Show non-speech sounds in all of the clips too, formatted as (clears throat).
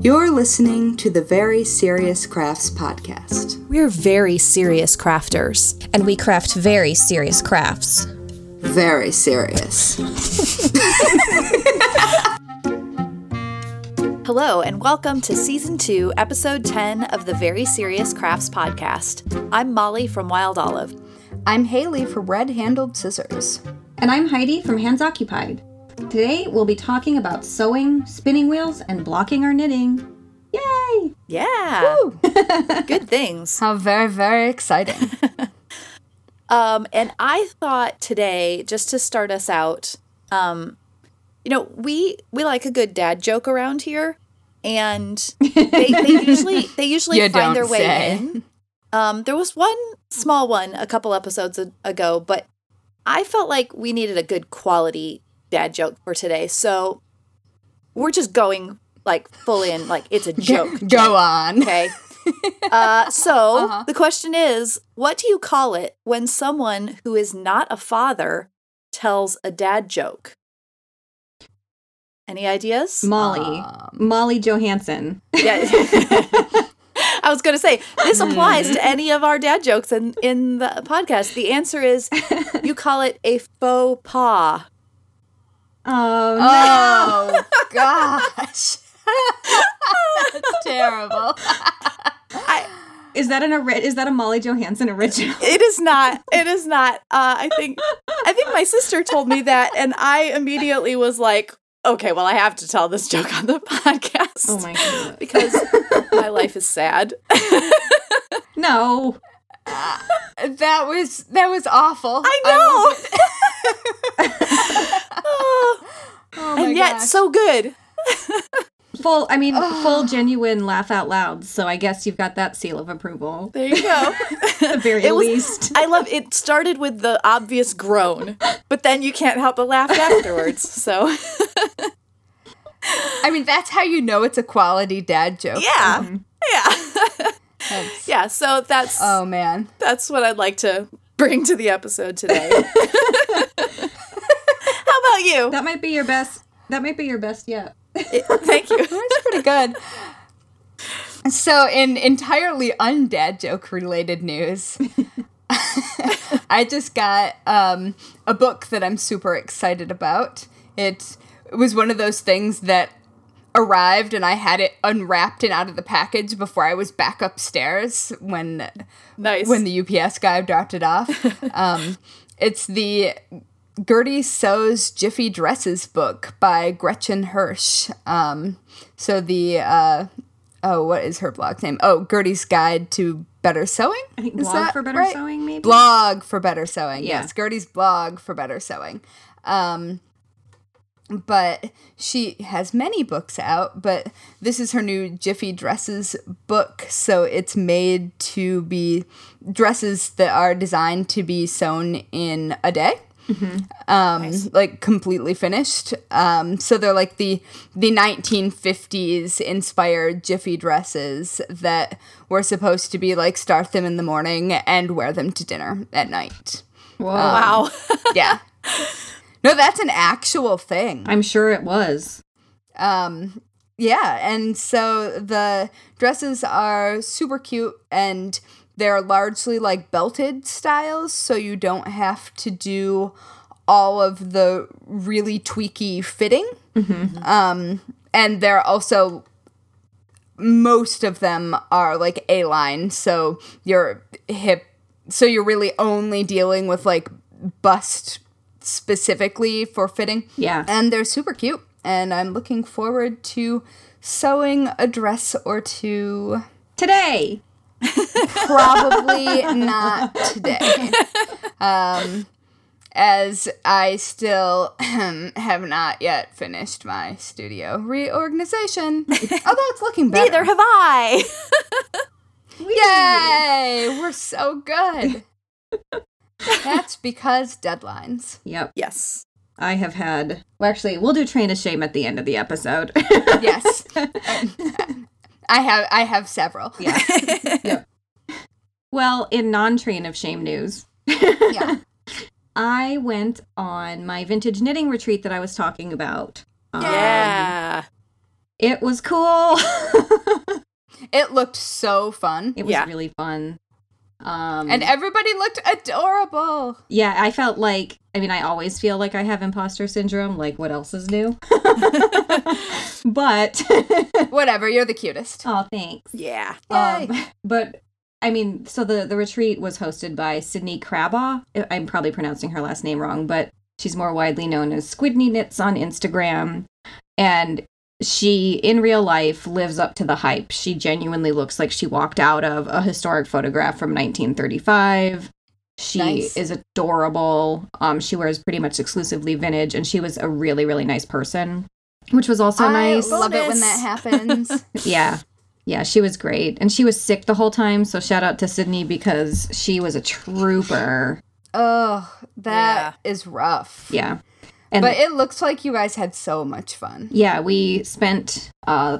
You're listening to the Very Serious Crafts Podcast. We're very serious crafters. and we craft very serious crafts. Very serious. (laughs) Hello, and welcome to Season 2, Episode 10 of the Very Serious Crafts Podcast. I'm Mollie from Wild Olive. I'm Haley from Red Handled Scissors. And I'm Heidi from Hands Occupied. Today we'll be talking about sewing, spinning wheels, and blocking our knitting. Yay! Yeah. (laughs) Good things. How very, very exciting. (laughs) Um, and I thought today, just to start us out, um, you know, we we like a good dad joke around here, and they, they (laughs) usually they usually You find their way say. in. Um, there was one small one a couple episodes ago, but I felt like we needed a good quality dad joke for today, so we're just going like full in, like it's a (laughs) joke. (laughs) Go on. Okay. (laughs) Uh, so Uh-huh. the question is, what do you call it when someone who is not a father tells a dad joke? Any ideas? Mollie. Um, Mollie Johanson. Yeah. I was going to say this applies to any of our dad jokes in in the podcast. The answer is you call it a faux pas. Oh, Oh, (laughs) gosh. That's terrible. I. Is that an ori- is that a Mollie Johanson original? it is not. It is not. Uh, I think. I think my sister told me that, and I immediately was like, "Okay, well, I have to tell this joke on the podcast." Oh my god. because my life is sad. (laughs) No. (laughs) That was that was awful. I know. Oh my and yet gosh. so good. (laughs) Full I mean full genuine laugh out loud. So I guess you've got that seal of approval. There you go. (laughs) At the very It was- least. I love it started with the obvious groan, but then you can't help but laugh (laughs) afterwards. So I mean, that's how you know it's a quality dad joke. yeah. Mm-hmm. Yeah. That's- yeah, so that's oh man. that's what I'd like to bring to the episode today. How about you? That might be your best that might be your best yet. Thank you. (laughs) That's pretty good. So, in entirely undead joke related news, (laughs) I just got um, a book that I'm super excited about. It, it was one of those things that arrived and I had it unwrapped and out of the package before I was back upstairs when Nice. when the UPS guy dropped it off. (laughs) um, it's the Gertie Sews Jiffy Dresses book by Gretchen Hirsch. Um, so the uh, oh, what is her blog name? Oh, Gertie's Guide to Better Sewing. I think Is blog for better right? sewing maybe. Blog for better sewing. Yeah. Yes, Gertie's blog for better sewing. Um, but she has many books out, but this is her new Jiffy Dresses book. So it's made to be dresses that are designed to be sewn in a day. Um, like completely finished. Um, so they're like the the 1950s inspired Jiffy dresses that were supposed to be like start them in the morning and wear them to dinner at night. Whoa. wow. Yeah. (laughs) no, that's an actual thing. I'm sure it was. Um, yeah, and so the dresses are super cute and they're largely like belted styles, so you don't have to do all of the really tweaky fitting. Um, and they're also most of them are like A line, so your hip, so you're really only dealing with like bust specifically for fitting. Yeah. And they're super cute. And I'm looking forward to sewing a dress or two. Today. Probably not today. (laughs) Um, as I still have not yet finished my studio reorganization. Although it's looking better. Neither have I. Yay! We're so good. That's because deadlines. Yep. yes. I have had. Well, actually, we'll do train of shame at the end of the episode. Yes. (laughs) I have I have several. yeah. yep. Well, in non-train of shame news, Yeah. (laughs) I went on my vintage knitting retreat that I was talking about. Um, Yeah. It was cool. (laughs) It looked so fun. it was Yeah. really fun. Um, And everybody looked adorable. yeah, I felt like, I mean, I always feel like I have imposter syndrome. Like, what else is new? (laughs) but, Whatever, you're the cutest. oh, thanks. Yeah. Um, but I mean, so the the retreat was hosted by Sydney Crabaugh. I'm probably pronouncing her last name wrong, but she's more widely known as Squidney Knits on Instagram, and she in real life lives up to the hype. She genuinely looks like she walked out of a historic photograph from 1935. She Nice. is adorable. Um, she wears pretty much exclusively vintage, and she was a really, really nice person, which was also I nice. love it when that happens. (laughs) Yeah. Yeah, she was great. And she was sick the whole time, so shout out to Sydney because she was a trooper. oh, that is rough. Yeah. And But it looks like you guys had so much fun. yeah, we spent uh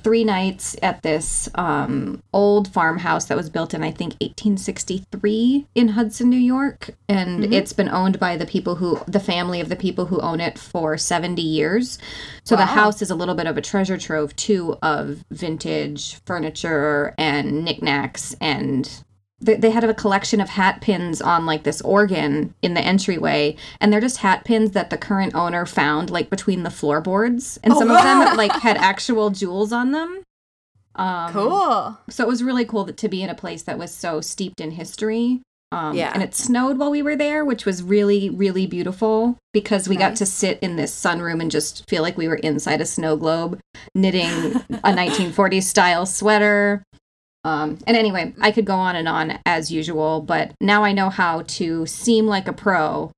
three nights at this um old farmhouse that was built in I think 1863 in Hudson, New York, and it's been owned by the people who the family of the people who own it for 70 years. So the house is a little bit of a treasure trove too of vintage furniture and knickknacks and they, they had a collection of hat pins on like this organ in the entryway and they're just hat pins that the current owner found like between the floorboards and some of them like had actual jewels on them um Cool. so it was really cool that, to be in a place that was so steeped in history um Yeah. and it snowed while we were there which was really really beautiful because we got to sit in this sunroom and just feel like we were inside a snow globe knitting a (laughs) 1940s style sweater um, and anyway, I could go on and on as usual, but now I know how to seem like a pro.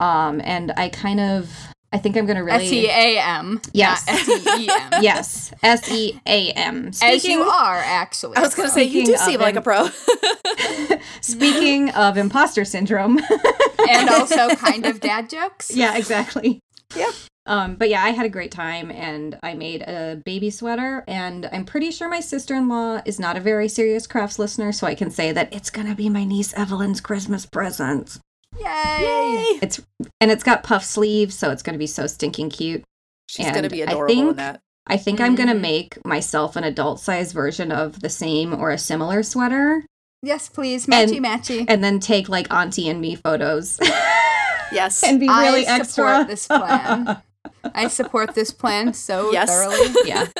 Um, and I kind of, I think I'm going to really. S E A M. Yes. S E E M. (laughs) Yes, S E A M. As you are, actually. I was going to say, you do seem of like a pro. (laughs) Speaking of imposter syndrome. and also (laughs) kind of dad jokes. yeah, exactly. Yeah. Um, but yeah, I had a great time and I made a baby sweater and I'm pretty sure my sister-in-law is not a very serious crafts listener, so I can say that it's gonna be my niece Evelyn's Christmas present. Yay. Yay! It's and it's got puff sleeves, so it's gonna be so stinking cute. She's going to And be I adorable in think- that. I think I'm gonna Mhm. make myself an adult size version of the same or a similar sweater Yes, please. Matchy And- matchy. and then take like auntie and me photos. (laughs) Yes. and be I really support extra. this plan. (laughs) I support this plan so Yes. thoroughly. yeah. (laughs)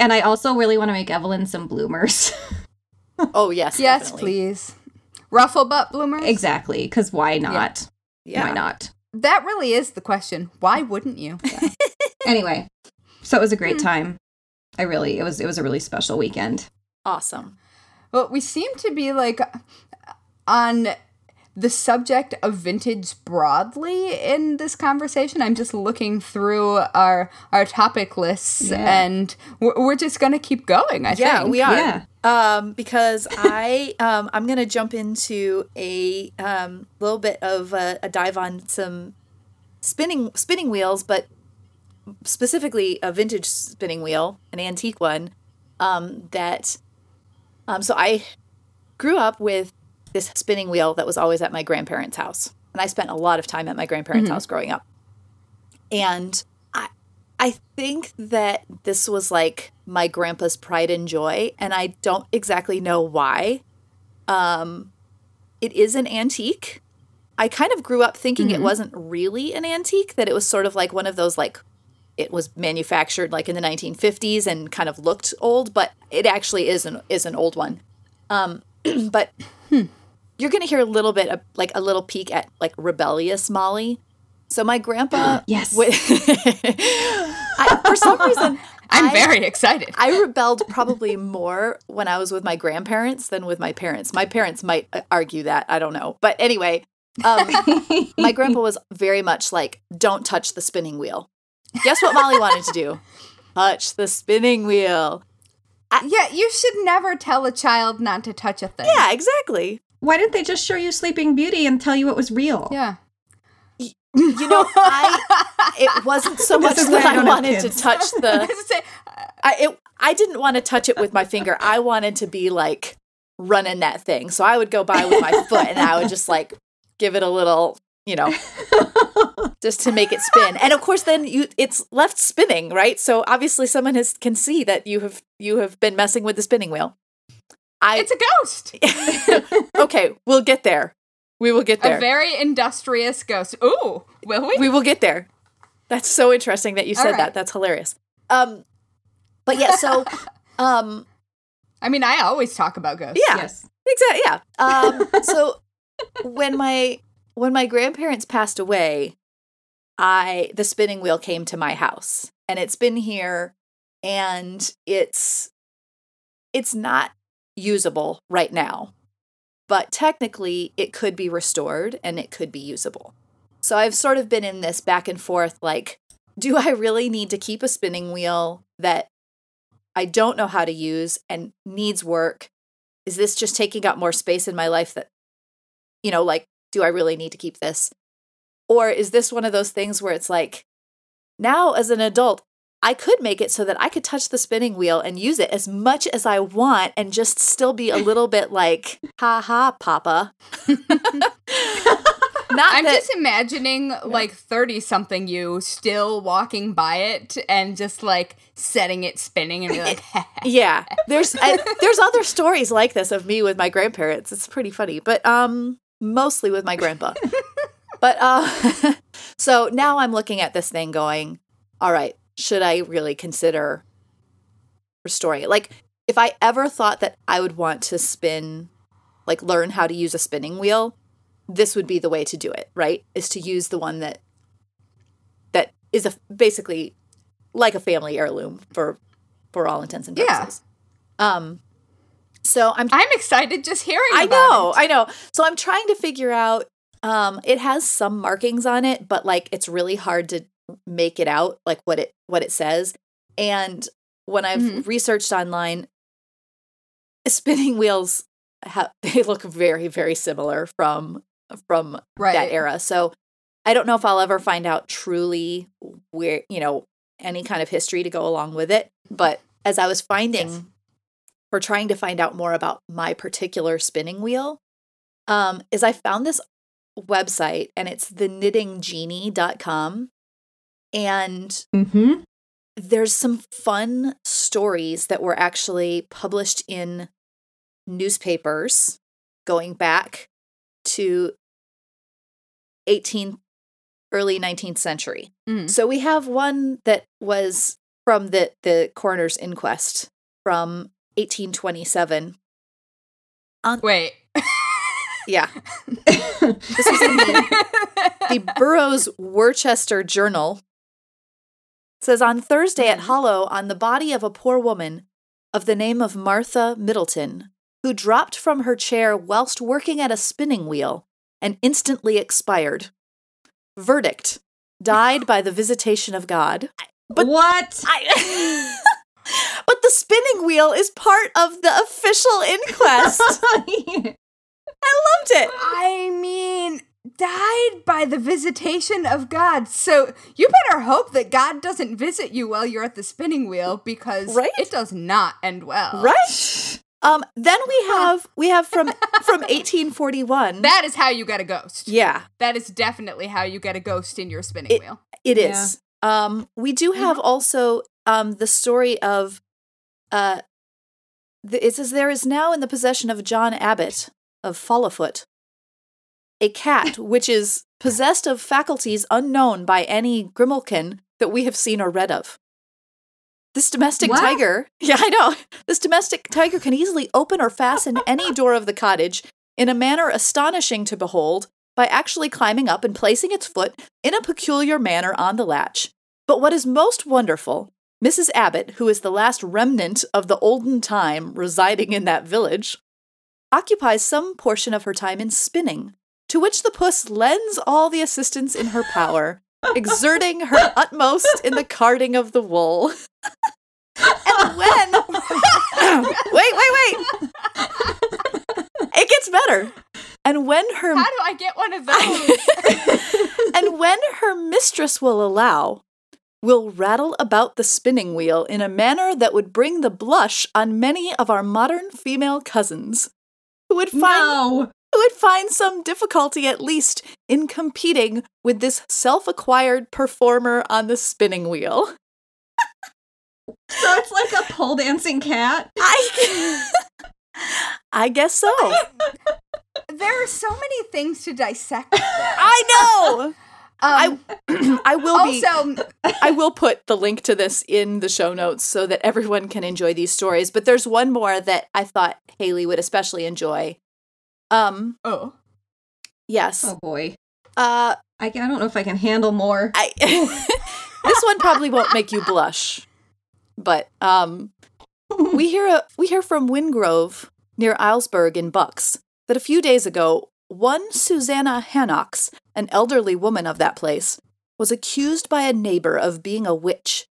And I also really want to make Evelyn some bloomers. (laughs) oh, yes. Yes, definitely. please. Ruffle butt bloomers. exactly, because why not? Yeah. Why not? That really is the question. Why wouldn't you? (laughs) Anyway, so it was a great hmm. time. I really, it was, it was a really special weekend. Awesome. Well, we seem to be like on the subject of vintage broadly in this conversation. I'm just looking through our our topic lists, Yeah. and we're, we're just gonna keep going. I Yeah, think. we are. Yeah. Um, because I um, I'm gonna jump into a um, little bit of a, a dive on some spinning spinning wheels, but specifically a vintage spinning wheel, an antique one. Um, that um, so I grew up with this spinning wheel that was always at my grandparents' house, and I spent a lot of time at my grandparents' house growing up. And I I think that this was like my grandpa's pride and joy, and I don't exactly know why. Um, it is an antique. I kind of grew up thinking it wasn't really an antique; that it was sort of like one of those like it was manufactured like in the 1950s and kind of looked old, but it actually is an is an old one. Um, (clears throat) but you're gonna hear a little bit of like a little peek at like rebellious Mollie. So my grandpa, (gasps) Yes. wi- (laughs) for some reason, (laughs) I'm I- very excited. I rebelled probably more when I was with my grandparents than with my parents. My parents might uh, argue that. I don't know. But anyway, um, (laughs) my grandpa was very much like, don't touch the spinning wheel. Guess what Mollie wanted to do? Touch the spinning wheel. yeah, you should never tell a child not to touch a thing. Yeah, exactly. Why didn't they just show you Sleeping Beauty and tell you it was real? Yeah. You know, I it wasn't so (laughs) much This is that I I wanted to touch (laughs) the was gonna say, uh, I it, I didn't want to touch it with my finger. I wanted to be like running that thing. So I would go by with my foot and I would just like give it a little, you know, (laughs) just to make it spin. And of course then you it's left spinning, right? So obviously someone has can see that you have you have been messing with the spinning wheel. I It's a ghost. (laughs) Okay, we'll get there. We will get there. A very industrious ghost. Ooh, will we? we will get there. That's so interesting that you said right. that. That's hilarious. Um but yeah, so (laughs) um I mean, I always talk about ghosts. yeah. Yes. Exactly. Yeah. Um, (laughs) so when my when my grandparents passed away, I the spinning wheel came to my house, and it's been here, and it's it's not usable right now, but technically it could be restored and it could be usable. So I've sort of been in this back and forth, like, do I really need to keep a spinning wheel that I don't know how to use and needs work? is this just taking up more space in my life that you know like do i really need to keep this or is this one of those things where it's like now as an adult i could make it so that i could touch the spinning wheel and use it as much as i want and just still be a (laughs) little bit like ha ha papa. (laughs) Not I'm that just imagining like 30 something you still walking by it and just like setting it spinning and be like, (laughs) yeah. There's I, there's other stories like this of me with my grandparents. It's pretty funny but um mostly with my grandpa. But uh so now i'm looking at this thing going all right should i really consider restoring it like if i ever thought that i would want to spin like learn how to use a spinning wheel this would be the way to do it right is to use the one that that is a basically like a family heirloom for for all intents and purposes. Yeah. Um so I'm I'm excited just hearing I about know, it. I know. So I'm trying to figure out um it has some markings on it, but like it's really hard to make it out like what it what it says. And when I've Mhm. researched online spinning wheels ha- (laughs) they look very very similar from from right. that era. So I don't know if I'll ever find out truly where, you know, any kind of history to go along with it. But as I was finding Yes. or trying to find out more about my particular spinning wheel, um, is I found this website and it's the knittinggenie.com. And Mm-hmm. there's some fun stories that were actually published in newspapers going back to 18th early 19th century. Mhm. So we have one that was from the the coroner's inquest from 1827. On- Wait. Yeah. (laughs) This was in the the Berrow's Worcester Journal says on Thursday at. Mm-hmm. Hollow on the body of a poor woman of the name of Martha Middleton, who dropped from her chair whilst working at a spinning wheel and instantly expired. Verdict: died by the visitation of God. But- what? I (laughs) But the spinning wheel is part of the official inquest. (laughs) I loved it. I mean, died by the visitation of God. So you better hope that God doesn't visit you while you're at the spinning wheel because Right? it does not end well. Right? Um then we have we have from (laughs) from 1841. That is how you get a ghost. yeah, That is definitely how you get a ghost in your spinning It- wheel. it is. Um we do have also um the story of uh the, it says there is now in the possession of John Abbott of Fallowfoot a cat (laughs) which is possessed of faculties unknown by any grimalkin that we have seen or read of. This domestic What? tiger, (laughs) yeah, I know. This domestic tiger can easily open or fasten any door of the cottage in a manner astonishing to behold by actually climbing up and placing its foot in a peculiar manner on the latch. But what is most wonderful, Mrs. Abbott, who is the last remnant of the olden time residing in that village, occupies some portion of her time in spinning, to which the puss lends all the assistance in her power, exerting her (laughs) utmost in the carding of the wool. (laughs) and (laughs) when oh wait, wait, wait. It gets better. And when her How do I get one of those? and when her mistress will allow, will rattle about the spinning wheel in a manner that would bring the blush on many of our modern female cousins, who would find no. Would find some difficulty at least in competing with this self-acquired performer on the spinning wheel. So it's like a pole dancing cat. I (laughs) I guess so. (laughs) There are so many things to dissect. with. (laughs) I know. Um, (clears throat) I will be I will put the link to this in the show notes so that everyone can enjoy these stories. But there's one more that I thought Haley would especially enjoy. Um, oh, yes. Oh boy. Uh, I, I don't know if I can handle more. I (laughs) this one probably won't make you blush, but um, we (laughs) hear a, we hear from Wingrave near Aylesbury in Bucks that a few days ago, one Susanna Hannokes, an elderly woman of that place, was accused by a neighbor of being a witch.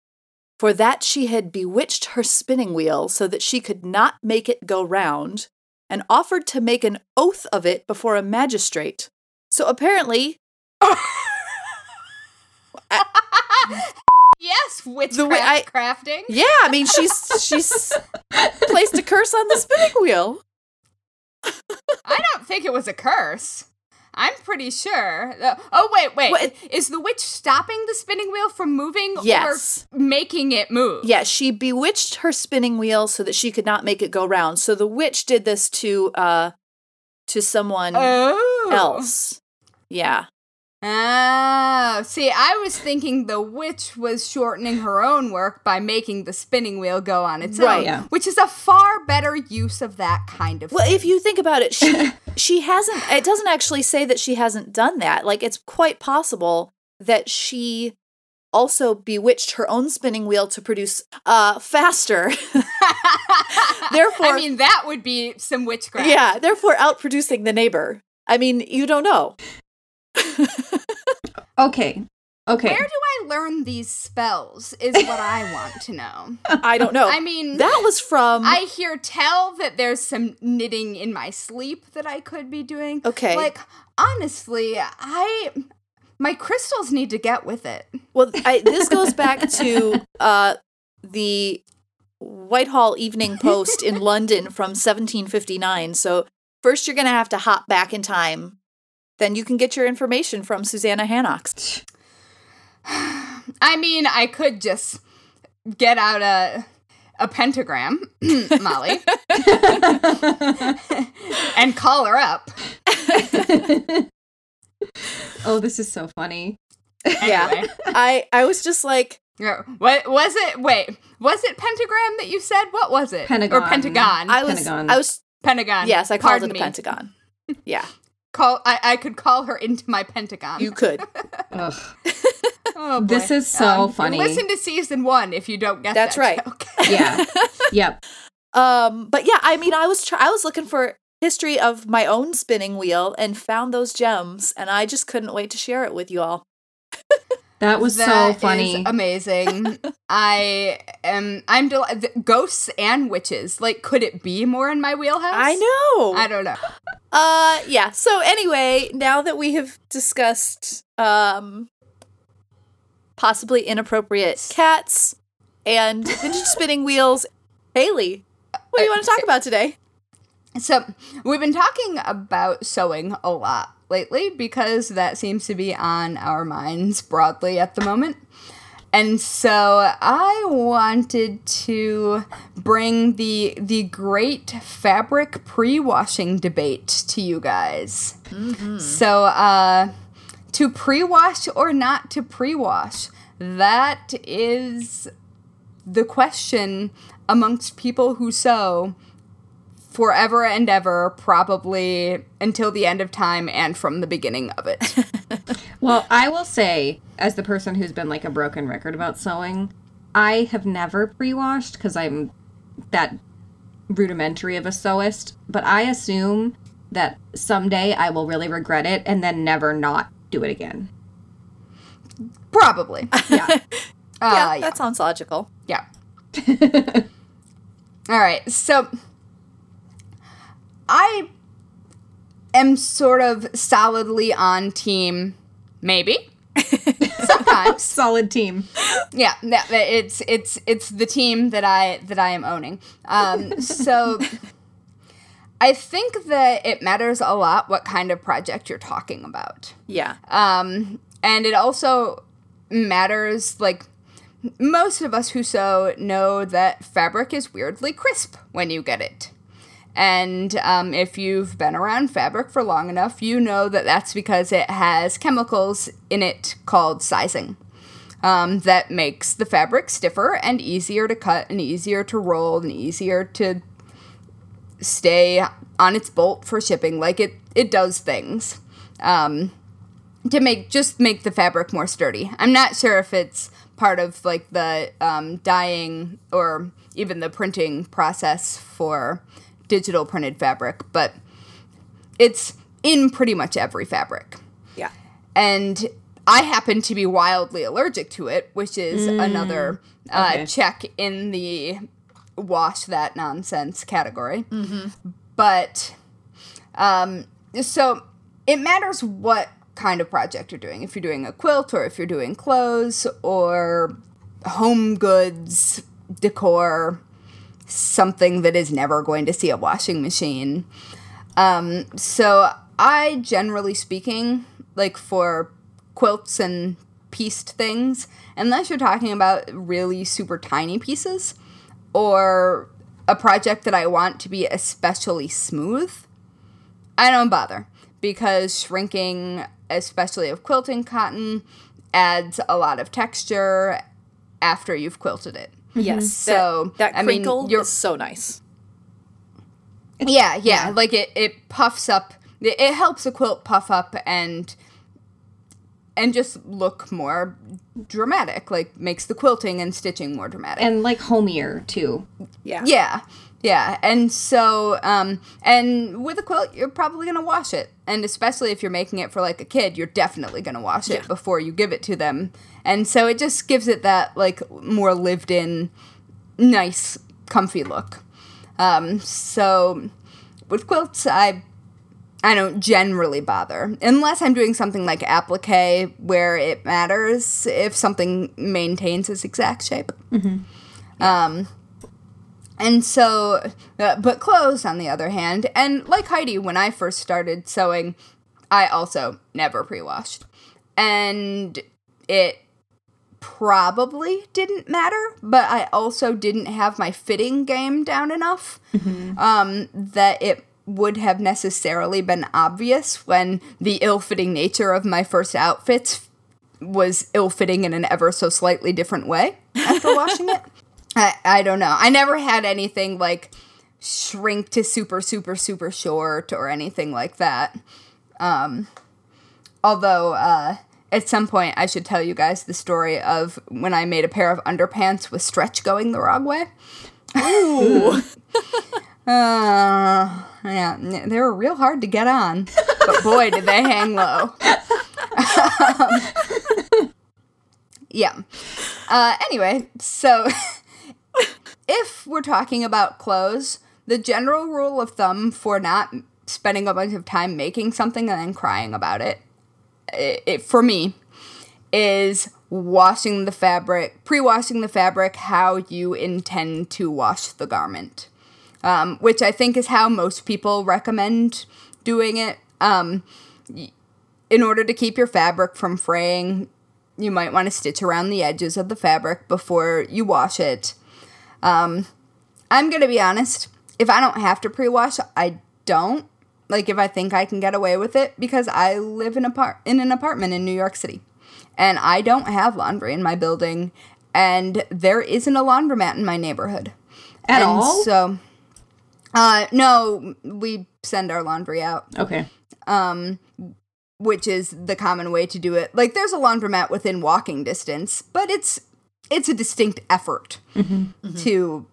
For that she had bewitched her spinning wheel so that she could not make it go round, and offered to make an oath of it before a magistrate. So apparently, (laughs) yes, witchcraft The way I- crafting. Yeah, I mean she's she's placed a curse on the spinning wheel. I don't think it was a curse. I'm pretty sure. Uh, oh wait, wait. What- Is the witch stopping the spinning wheel from moving Yes. or making it move? Yeah, she bewitched her spinning wheel so that she could not make it go round. So the witch did this to uh to someone Oh. else. Yeah. Oh, see, I was thinking the witch was shortening her own work by making the spinning wheel go on its Right. own, Yeah. which is a far better use of that kind of. Well, thing. if you think about it, she (laughs) she hasn't it doesn't actually say that she hasn't done that. Like it's quite possible that she also bewitched her own spinning wheel to produce uh faster. (laughs) Therefore I mean, that would be some witchcraft. yeah, therefore outproducing the neighbor. I mean, you don't know. (laughs) Okay. Okay. Where do I learn these spells? Is what I (laughs) want to know. I don't know. I mean, that was from I hear tell that there's some knitting in my sleep that I could be doing. Okay. Like honestly, I my crystals need to get with it. Well, I, this goes (laughs) back to uh, the Whitehall Evening Post in London from 1759. So first, you're going to have to hop back in time. Then you can get your information from Susanna Hannokes. (laughs) (sighs) I mean, I could just get out a a pentagram, (clears throat) Mollie, (laughs) and call her up. (laughs) oh, this is so funny. Yeah. I I was just like, Yeah. What was it? Wait, was it pentagram that you said? What was it? Pentagon. or pentagon? I was Pentagon. I was pentagon. yes, I called Pardon it a me. pentagon. Yeah, (laughs) Call. I, I could call her into my pentagon. you could. (laughs) Oh, boy. This is so funny. Listen to season one if you don't get That's that right. joke. (laughs) Yeah. yep. Um, but yeah, I mean, I was try- I was looking for history of my own spinning wheel and found those gems, and I just couldn't wait to share it with you all. (laughs) That was That so is funny. amazing. (laughs) I am. I'm del- ghosts and witches. Like, could it be more in my wheelhouse? I know. I don't know. Uh yeah. So anyway, now that we have discussed um possibly inappropriate cats and (laughs) vintage spinning wheels, Haley, what do you want to talk about today? So we've been talking about sewing a lot lately because that seems to be on our minds broadly at the moment. And so I wanted to bring the the great fabric pre-washing debate to you guys. So uh to pre-wash or not to pre-wash, that is the question amongst people who sew forever and ever, probably until the end of time and from the beginning of it. (laughs) Well, I will say, as the person who's been like a broken record about sewing, I have never pre-washed because I'm that rudimentary of a sewist. But I assume that someday I will really regret it and then never not do it again. probably. (laughs) Yeah. Uh, yeah, yeah. that sounds logical. Yeah. (laughs) All right. So I am sort of solidly on team maybe. (laughs) Sometimes. Solid team. yeah, it's it's it's the team that I that I am owning. Um, so I think that it matters a lot what kind of project you're talking about. Yeah. Um, and it also matters, like, most of us who sew know that fabric is weirdly crisp when you get it. And um, if you've been around fabric for long enough, you know that that's because it has chemicals in it called sizing. Um, that makes the fabric stiffer and easier to cut and easier to roll and easier to stay on its bolt for shipping. Like it, it does things um, to make just make the fabric more sturdy. I'm not sure if it's part of like the um, dyeing or even the printing process for digital printed fabric, but it's in pretty much every fabric. Yeah. And I happen to be wildly allergic to it, which is another uh, Okay. check in the wash that nonsense category. But um, so it matters what kind of project you're doing. If you're doing a quilt or if you're doing clothes or home goods, decor, something that is never going to see a washing machine. Um, so I generally speaking, like for quilts and pieced things, unless you're talking about really super tiny pieces or a project that I want to be especially smooth, I don't bother because shrinking, especially of quilting cotton, adds a lot of texture after you've quilted it. Yes. So, that, that I mean, crinkle you're- is so nice. Yeah, yeah, like it, it puffs up. It, it helps a quilt puff up and and just look more dramatic. Like makes the quilting and stitching more dramatic. And like homier too. Yeah. yeah, yeah, and so um and with a quilt, you're probably gonna wash it, and especially if you're making it for like a kid, you're definitely gonna wash it before you give it to them. And so it just gives it that like more lived in, nice, comfy look. Um, so with quilts, I I don't generally bother unless I'm doing something like applique where it matters if something maintains its exact shape. Um, and so, uh, but clothes on the other hand, and like Heidi, when I first started sewing, I also never pre-washed, and it probably didn't matter, but I also didn't have my fitting game down enough um, that it would have necessarily been obvious when the ill-fitting nature of my first outfits was ill-fitting in an ever so slightly different way after (laughs) washing it. I, I don't know. I never had anything like shrink to super super super short or anything like that. Um, although uh, at some point I should tell you guys the story of when I made a pair of underpants with stretch going the wrong way. Ooh. (laughs) Uh, yeah, they were real hard to get on, but boy, did they hang low. (laughs) yeah. Uh, anyway, so (laughs) if we're talking about clothes, the general rule of thumb for not spending a bunch of time making something and then crying about it, it, it for me, is washing the fabric, pre-washing the fabric how you intend to wash the garment um, which I think is how most people recommend doing it. Um, in order to keep your fabric from fraying, you might want to stitch around the edges of the fabric before you wash it. Um, I'm gonna be honest. If I don't have to pre-wash, I don't. Like if I think I can get away with it because I live in a par- in an apartment in New York City, and I don't have laundry in my building, and there isn't a laundromat in my neighborhood At and all? So, uh, no, we send our laundry out, Okay. Um which is the common way to do it. Like, there's a laundromat within walking distance, but it's it's a distinct effort to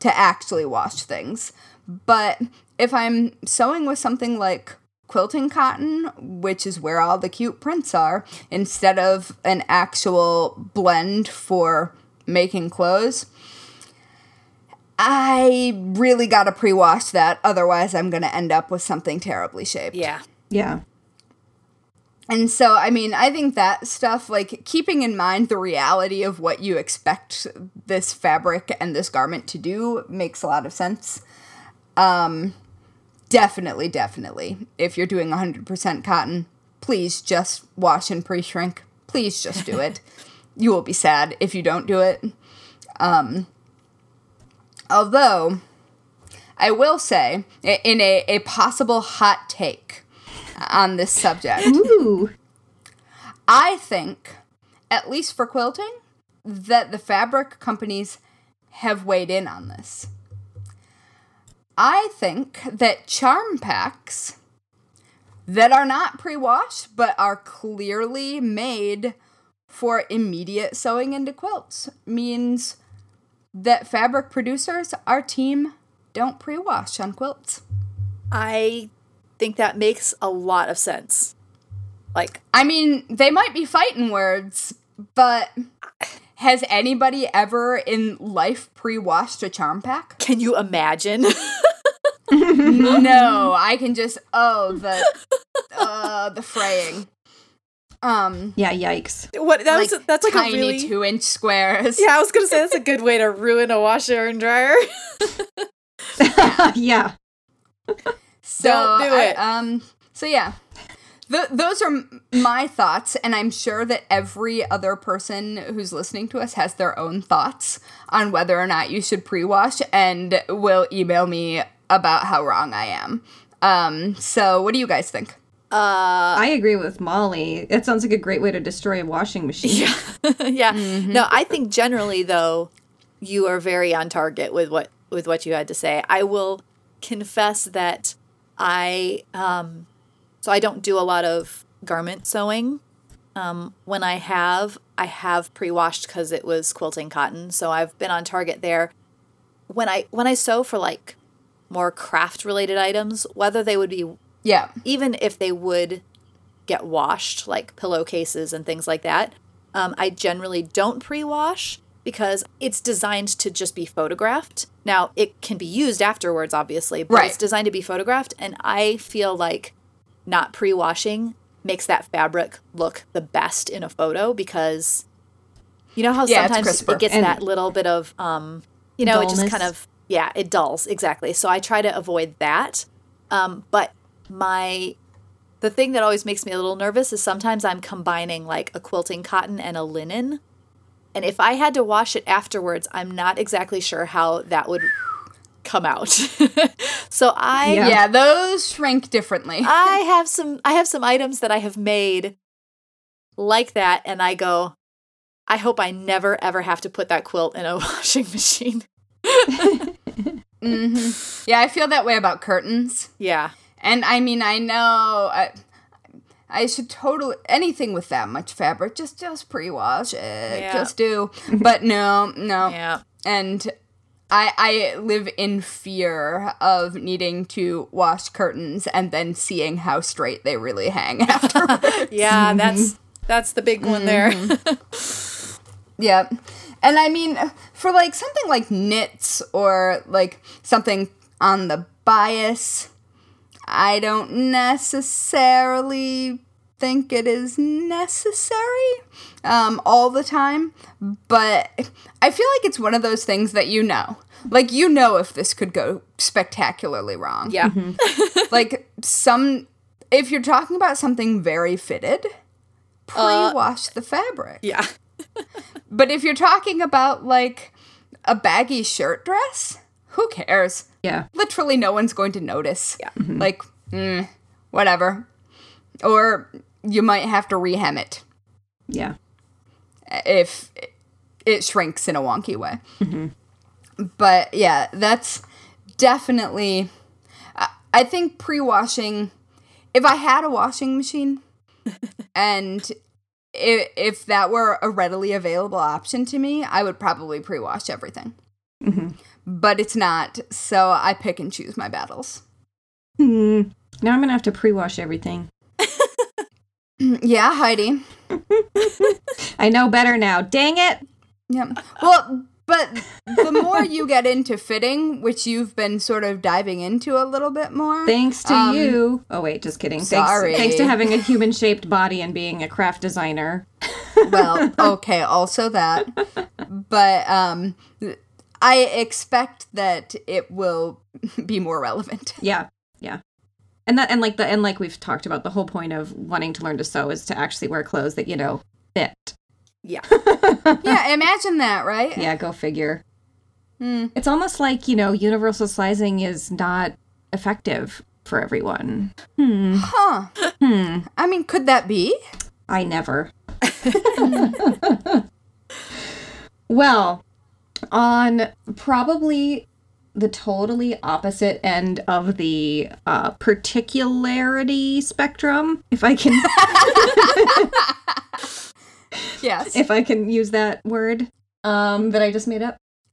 to actually wash things. But if I'm sewing with something like quilting cotton, which is where all the cute prints are, instead of an actual blend for making clothes, I really got to pre wash that. Otherwise, I'm going to end up with something terribly shaped. Yeah. Yeah. And so, I mean, I think that stuff, like keeping in mind the reality of what you expect this fabric and this garment to do, makes a lot of sense. Um, definitely, definitely, if you're doing 100% cotton, please just wash and pre shrink. Please just do it. (laughs) you will be sad if you don't do it. Um, although, I will say, in a, a possible hot take on this subject, Ooh. I think, at least for quilting, that the fabric companies have weighed in on this. I think that charm packs that are not pre washed but are clearly made for immediate sewing into quilts means that fabric producers, our team, don't pre wash on quilts. I think that makes a lot of sense. Like, I mean, they might be fighting words, but has anybody ever in life pre-washed a charm pack? (laughs) can you imagine? (laughs) no, I can just oh the uh the fraying. Um Yeah, yikes. what that was that's like tiny a really two inch squares. Yeah, I was gonna say that's a good way to ruin a washer and dryer. (laughs) yeah. So Don't do I- it. um so yeah. Th- those are my thoughts, and I'm sure that every other person who's listening to us has their own thoughts on whether or not you should pre wash and will email me about how wrong I am. Um, so, what do you guys think? I agree with Mollie. It sounds like a great way to destroy a washing machine. Yeah. (laughs) yeah. No, I think generally though, you are very on target with what with what you had to say. I will confess that I um so I don't do a lot of garment sewing. Um when I have, I have pre-washed cuz it was quilting cotton, so I've been on target there. When I when I sew for like more craft related items, whether they would be Yeah. even if they would get washed, like pillowcases and things like that, um, I generally don't pre wash because it's designed to just be photographed. Now, it can be used afterwards, obviously, but Right. it's designed to be photographed. And I feel like not pre washing makes that fabric look the best in a photo because you know how Yeah, sometimes it gets And- that little bit of, um, you know, it just kind of, yeah, it dulls, exactly. So I try to avoid that. Um, but my the thing that always makes me a little nervous is sometimes I'm combining like a quilting cotton and a linen. And if I had to wash it afterwards, I'm not exactly sure how that would come out. (laughs) so I Yeah. Yeah, those shrink differently. (laughs) I have some I have some items that I have made like that and I go I hope I never ever have to put that quilt in a (laughs) washing machine. hmm Yeah, I feel that way about curtains. Yeah. And I mean, I know I, I should totally anything with that much fabric, just just pre-wash it, Yeah. just do. But no, no, Yeah. and I I live in fear of needing to wash curtains and then seeing how straight they really hang (laughs) afterwards. (laughs) Yeah, that's that's the big one there. Mm-hmm. Yeah. And I mean, for like something like knits or like something on the bias, I don't necessarily think it is necessary um, all the time. But I feel like it's one of those things that you know. Like, you know if this could go spectacularly wrong. yeah. (laughs) Like, some. If you're talking about something very fitted, pre wash the fabric. Yeah. (laughs) But if you're talking about like a baggy shirt dress, who cares? Yeah. Literally, no one's going to notice. Yeah. Like, mm, whatever. Or you might have to rehem it Yeah. if it shrinks in a wonky way. But yeah, that's definitely. I- think pre washing, if I had a washing machine (laughs) and if, if that were a readily available option to me, I would probably pre wash everything. But it's not, so I pick and choose my battles. Hmm. Now I'm gonna have to pre-wash everything. (clears throat) Yeah, Heidi. (laughs) I know better now. Dang it! Yeah. Well, but the more you get into fitting, which you've been sort of diving into a little bit more. Thanks to Um, you. Oh wait, just kidding. sorry. Thanks, thanks to having a human-shaped body and being a craft designer. (laughs) well, (laughs) okay, also that. But um I expect that it will be more relevant. Yeah. yeah. And that and like the and like we've talked about the whole point of wanting to learn to sew is to actually wear clothes that you know fit. Yeah. (laughs) yeah, imagine that, right? Yeah, go figure. Hmm. It's almost like you know universal sizing is not effective for everyone. Hmm. Huh. Hmm. I mean, could that be? I never. (laughs) well, on probably the totally opposite end of the uh, particularity spectrum, if I can (laughs) Yes. if I can use that word um, that I just made up. (laughs)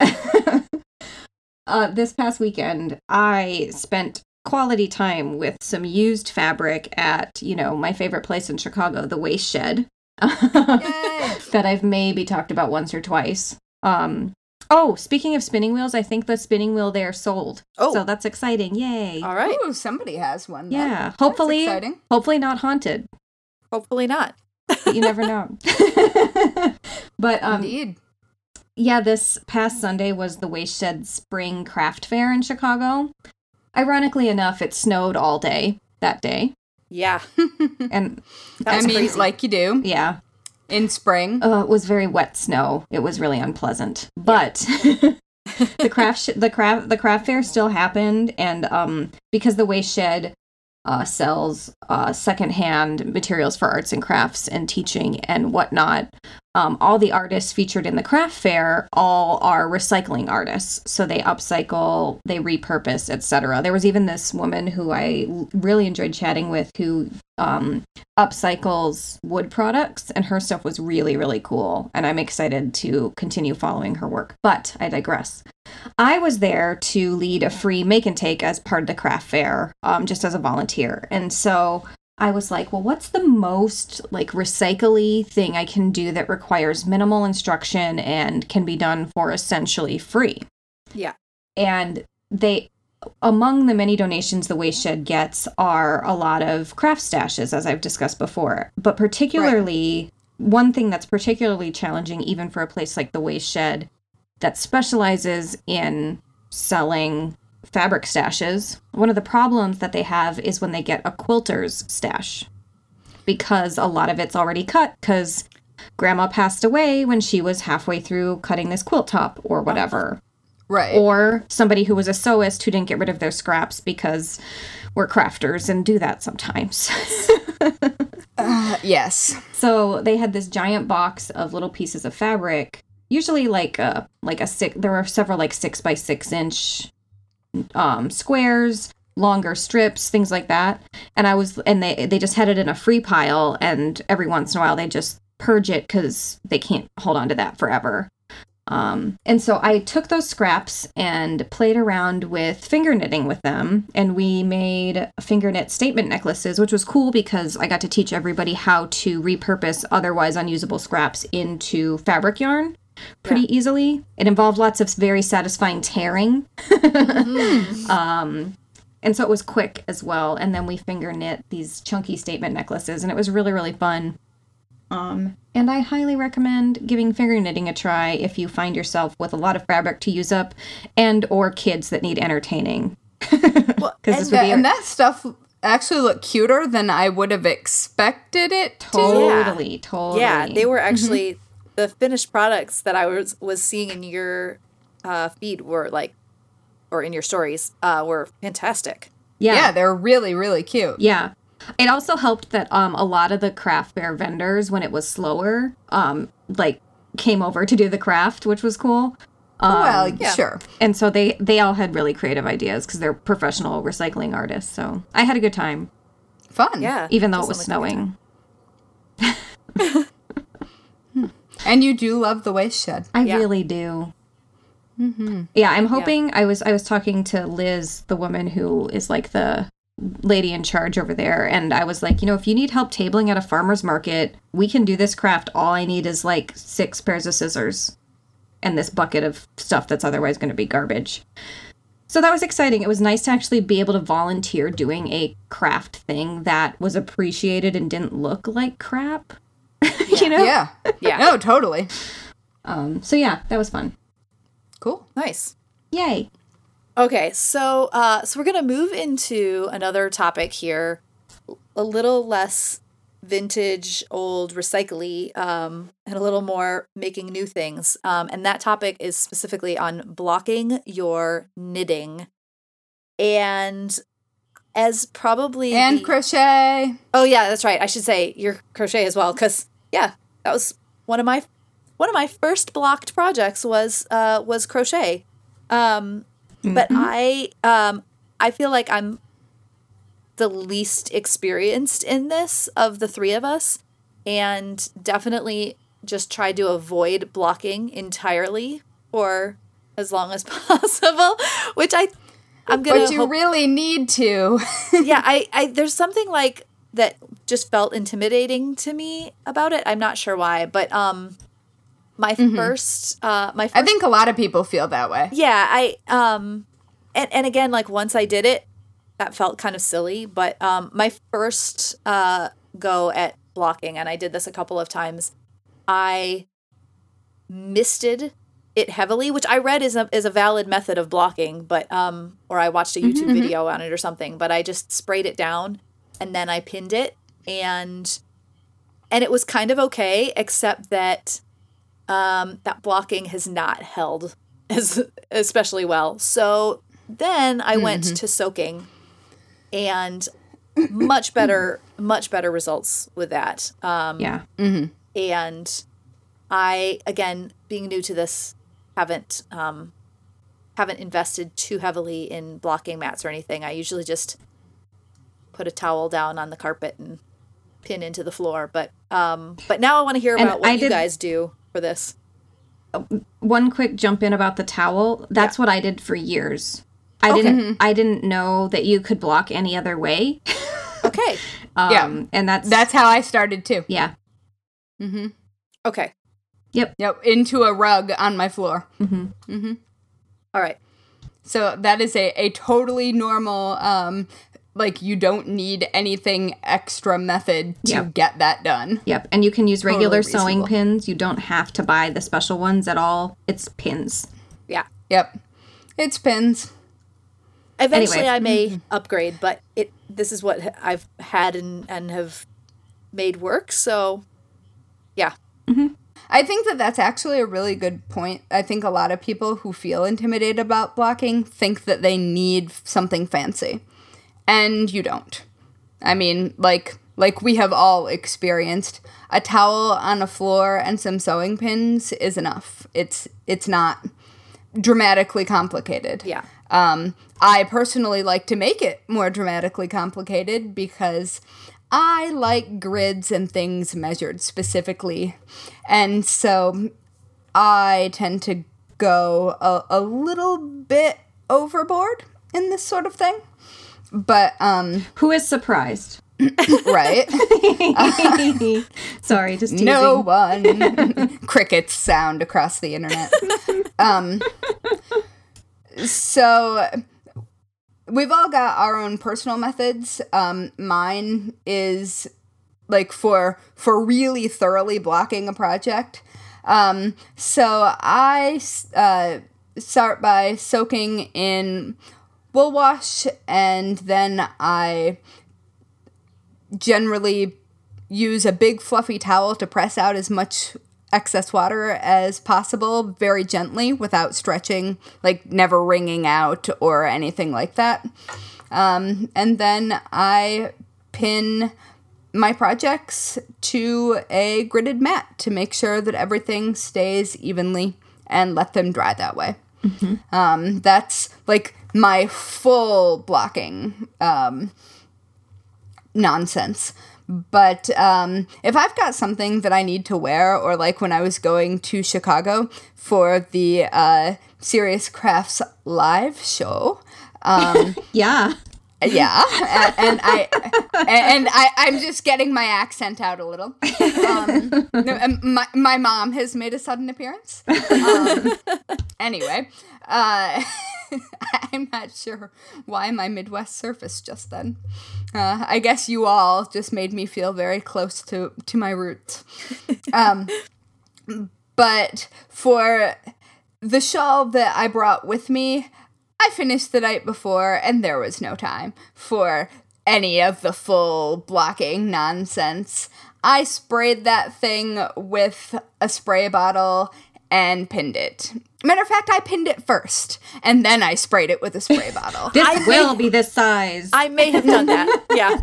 uh, this past weekend, I spent quality time with some used fabric at, you know, my favorite place in Chicago, the Waste Shed, (laughs) that I've maybe talked about once or twice. Um, oh, speaking of spinning wheels, I think the spinning wheel there sold. Oh. So that's exciting. Yay. All right. Ooh, somebody has one. then. yeah. That's Hopefully, exciting. hopefully not haunted. Hopefully not. (laughs) You never know. (laughs) but um, Indeed. yeah, this past Sunday was the Waste Shed Spring Craft Fair in Chicago. Ironically enough, it snowed all day that day. Yeah. (laughs) And That I mean, crazy. like you do yeah, in spring. uh, it was very wet snow. It was really unpleasant. But (laughs) the craft (laughs) sh- the craft the craft fair still happened and um because the Waste Shed uh, sells uh, secondhand materials for arts and crafts and teaching and whatnot. Um, all the artists featured in the craft fair all are recycling artists, so they upcycle, they repurpose, etc. There was even this woman who i really enjoyed chatting with who um, upcycles wood products, and her stuff was really really cool. And I'm excited to continue following her work. But I digress. I was there to lead a free make and take as part of the craft fair, um, just as a volunteer. And so I was like, well, what's the most like recycly thing I can do that requires minimal instruction and can be done for essentially free? Yeah. And they among the many donations the waste shed gets are a lot of craft stashes as I've discussed before. But particularly one thing that's particularly challenging even for a place like the waste shed that specializes in selling fabric stashes. One of the problems that they have is when they get a quilter's stash because a lot of it's already cut because grandma passed away when she was halfway through cutting this quilt top or whatever. Right. Or somebody who was a sewist who didn't get rid of their scraps because we're crafters and do that sometimes. (laughs) Uh, yes. So they had this giant box of little pieces of fabric, usually like a like a six. There were several like six by six inch um, squares, longer strips, things like that. And I was and they they just had it in a free pile, and every once in a while they just purge it because they can't hold on to that forever. Um, and so I took those scraps and played around with finger knitting with them, and we made finger knit statement necklaces, which was cool because I got to teach everybody how to repurpose otherwise unusable scraps into fabric yarn pretty easily. It involved lots of very satisfying tearing. (laughs) um, and so it was quick as well. And then we finger knit these chunky statement necklaces, and it was really, really fun. Um, and I highly recommend giving finger knitting a try if you find yourself with a lot of fabric to use up, and or kids that need entertaining. (laughs) Well, and That, be and that stuff actually looked cuter than I would have expected it to. totally, totally. Yeah, they were actually the finished products that I was was seeing in your uh, feed were like, or in your stories, uh, were fantastic. Yeah, they're really, really cute. Yeah. It also helped that um a lot of the craft fair vendors when it was slower um like came over to do the craft, which was cool. Um, well, yeah. sure. and so they they all had really creative ideas because they're professional recycling artists. So I had a good time, Fun. Yeah, even though that it was sounds like a great snowing. (laughs) And you do love the waste shed. I Yeah. really do. Mm-hmm. Yeah, I'm hoping. I was I was talking to Liz, the woman who is like the lady in charge over there, and I was like, you know, if you need help tabling at a farmer's market, we can do this craft. All I need is like six pairs of scissors and this bucket of stuff that's otherwise going to be garbage. So that was exciting. It was nice to actually be able to volunteer doing a craft thing that was appreciated and didn't look like crap. (laughs) you know? Yeah. Yeah. No, totally. Um, so yeah, that was fun. Cool. Nice. Yay. Okay, so uh, so we're gonna move into another topic here, a little less vintage, old, recycly, um, and a little more making new things. Um, and that topic is specifically on blocking your knitting, and as probably And the- crochet. Oh yeah, that's right. I should say your crochet as well, because yeah, that was one of my one of my first blocked projects was uh was crochet. Um, but I um I feel like I'm the least experienced in this of the three of us, and definitely just tried to avoid blocking entirely for as long as (laughs) possible, which I I'm gonna But you hope- really need to. (laughs) yeah, I, I there's something like that just felt intimidating to me about it. I'm not sure why, but um my first uh my first I think a lot of people feel that way. yeah, I um and and again like once I did it that felt kind of silly, but um my first uh go at blocking and I did this a couple of times. I misted it heavily, which I read is a is a valid method of blocking, but um or I watched a YouTube video on it or something, but I just sprayed it down and then I pinned it and and it was kind of okay except that um that blocking has not held (laughs) as especially well. So then I went to soaking and much better much better results with that. Um Yeah. and I again being new to this haven't um haven't invested too heavily in blocking mats or anything. I usually just put a towel down on the carpet and pin into the floor. But um but now I want to hear And about what I you did- guys do for this. One quick jump in about the towel. That's what I did for years. I Okay. didn't I didn't know that you could block any other way. Okay. (laughs) Um, Yeah. and that's That's how I started too. yeah. Mm-hmm. Okay. Yep, Yep. into a rug on my floor. Mhm. Mhm. All right. So that is a, a totally normal, um, like you don't need anything extra method to Yep. get that done. Yep. And you can use regular Totally sewing pins. You don't have to buy the special ones at all. It's pins. Yeah. Yep. It's pins. Eventually Anyway. I may mm-hmm. upgrade, but it this is what I've had and and have made work. So yeah. Mm-hmm. I think that that's actually a really good point. I think a lot of people who feel intimidated about blocking think that they need something fancy. And you don't. I mean, like like we have all experienced, a towel on a floor and some sewing pins is enough. It's it's not dramatically complicated. Yeah. Um, I personally like to make it more dramatically complicated because I like grids and things measured specifically. And so I tend to go a, a little bit overboard in this sort of thing. But, um, Who is surprised? right? (laughs) Sorry, just teasing. no one. (laughs) Crickets sound across the internet. um, so we've all got our own personal methods. Um, mine is like for for really thoroughly blocking a project. Um, so I uh, start by soaking in wool wash, and then I generally use a big fluffy towel to press out as much excess water as possible very gently without stretching, like never wringing out or anything like that. Um, and then I pin my projects to a gridded mat to make sure that everything stays evenly and let them dry that way. Um, that's like my full blocking um, nonsense. But um, if I've got something that I need to wear, or like when I was going to Chicago for the uh, Serious Crafts live show, um, (laughs) Yeah. Yeah, (laughs) and, and I and I I'm just getting my accent out a little. Um, no, um, my my mom has made a sudden appearance. Um, anyway, uh, (laughs) I'm not sure why my Midwest surfaced just then. Uh, I guess you all just made me feel very close to to my roots. Um, but for the shawl that I brought with me, I I finished the night before, and there was no time for any of the full blocking nonsense. I sprayed that thing with a spray bottle and pinned it. Matter of fact, I pinned it first, and then I sprayed it with a spray (laughs) bottle. This will be this size. I may have done that. (laughs) Yeah.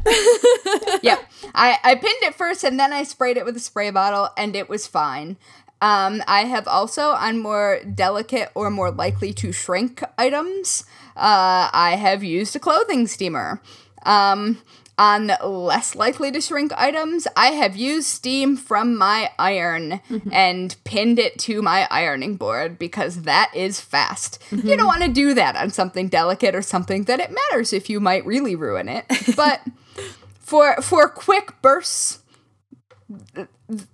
yeah. I, I pinned it first and then I sprayed it with a spray bottle and it was fine. Um, I have also, on more delicate or more likely to shrink items, uh, I have used a clothing steamer. Um, on less likely to shrink items, I have used steam from my iron and pinned it to my ironing board because that is fast. You don't want to do that on something delicate or something that it matters if you might really ruin it. But (laughs) for for quick bursts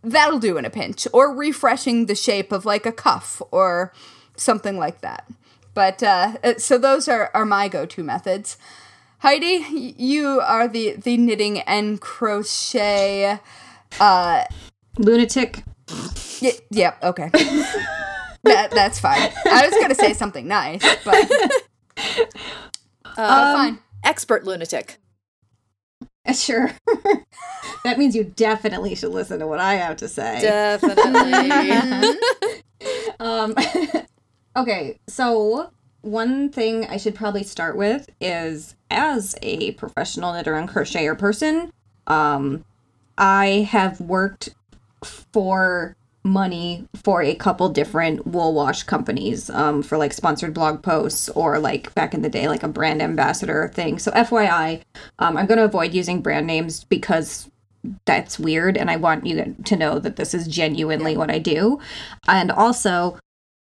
that'll do in a pinch. Or refreshing the shape of like a cuff or something like that. But uh, uh, so those are, are my go-to methods. Heidi you are the the knitting and crochet uh Lunatic. y- yep okay. (laughs) That that's fine. I was gonna say something nice but, (laughs) but fine. Expert lunatic. (laughs) Sure. that means you definitely should listen to what I have to say. Definitely. (laughs) Um, (laughs) okay, so one thing I should probably start with is as a professional knitter and crocheter person, um, I have worked for money for a couple different wool wash companies um, for like sponsored blog posts or like back in the day like a brand ambassador thing. So fyi um, i'm going to avoid using brand names because that's weird and i want you to know that this is genuinely what i do. And also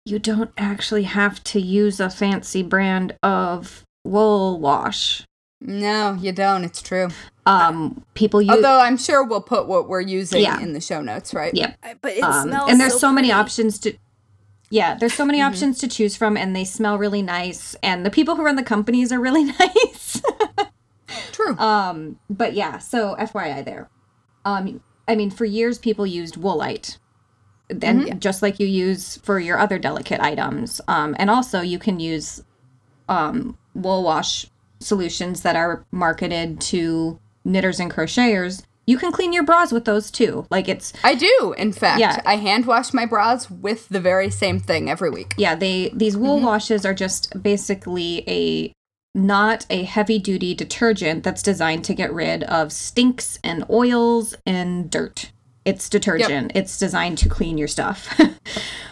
you don't actually have to use a fancy brand of wool wash. No you don't. It's true um people use although i'm sure we'll put what we're using Yeah. in the show notes right? Yep. But it um, smells and there's so, so many pretty. options to yeah there's so many options to choose from and they smell really nice and the people who run the companies are really (laughs) nice. True. Um but yeah so fyi there. Um i mean for years people used woolite and just like you use for your other delicate items. Um and also you can use um wool wash solutions that are marketed to knitters and crocheters you can clean your bras with those too. Like it's I do, in fact. Yeah. I hand wash my bras with the very same thing every week. yeah they these wool washes are just basically a not a heavy duty detergent that's designed to get rid of stinks and oils and dirt. It's detergent. It's designed to clean your stuff. (laughs)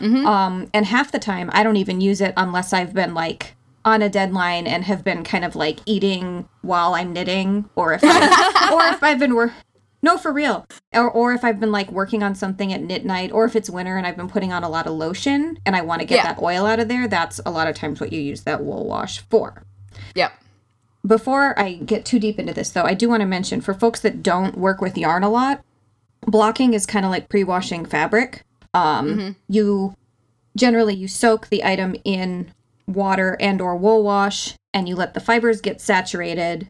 Um and half the time i don't even use it unless i've been like on a deadline and have been kind of like eating while i'm knitting or if I, (laughs) or if i've been wor- no for real or, or if i've been like working on something at knit night or if it's winter and i've been putting on a lot of lotion and i want to get Yeah. that oil out of there that's a lot of times what you use that wool wash for Yep. before I get too deep into this, though, I do want to mention for folks that don't work with yarn a lot, blocking is kind of like pre-washing fabric. Um, You generally you soak the item in water and or wool wash, and you let the fibers get saturated,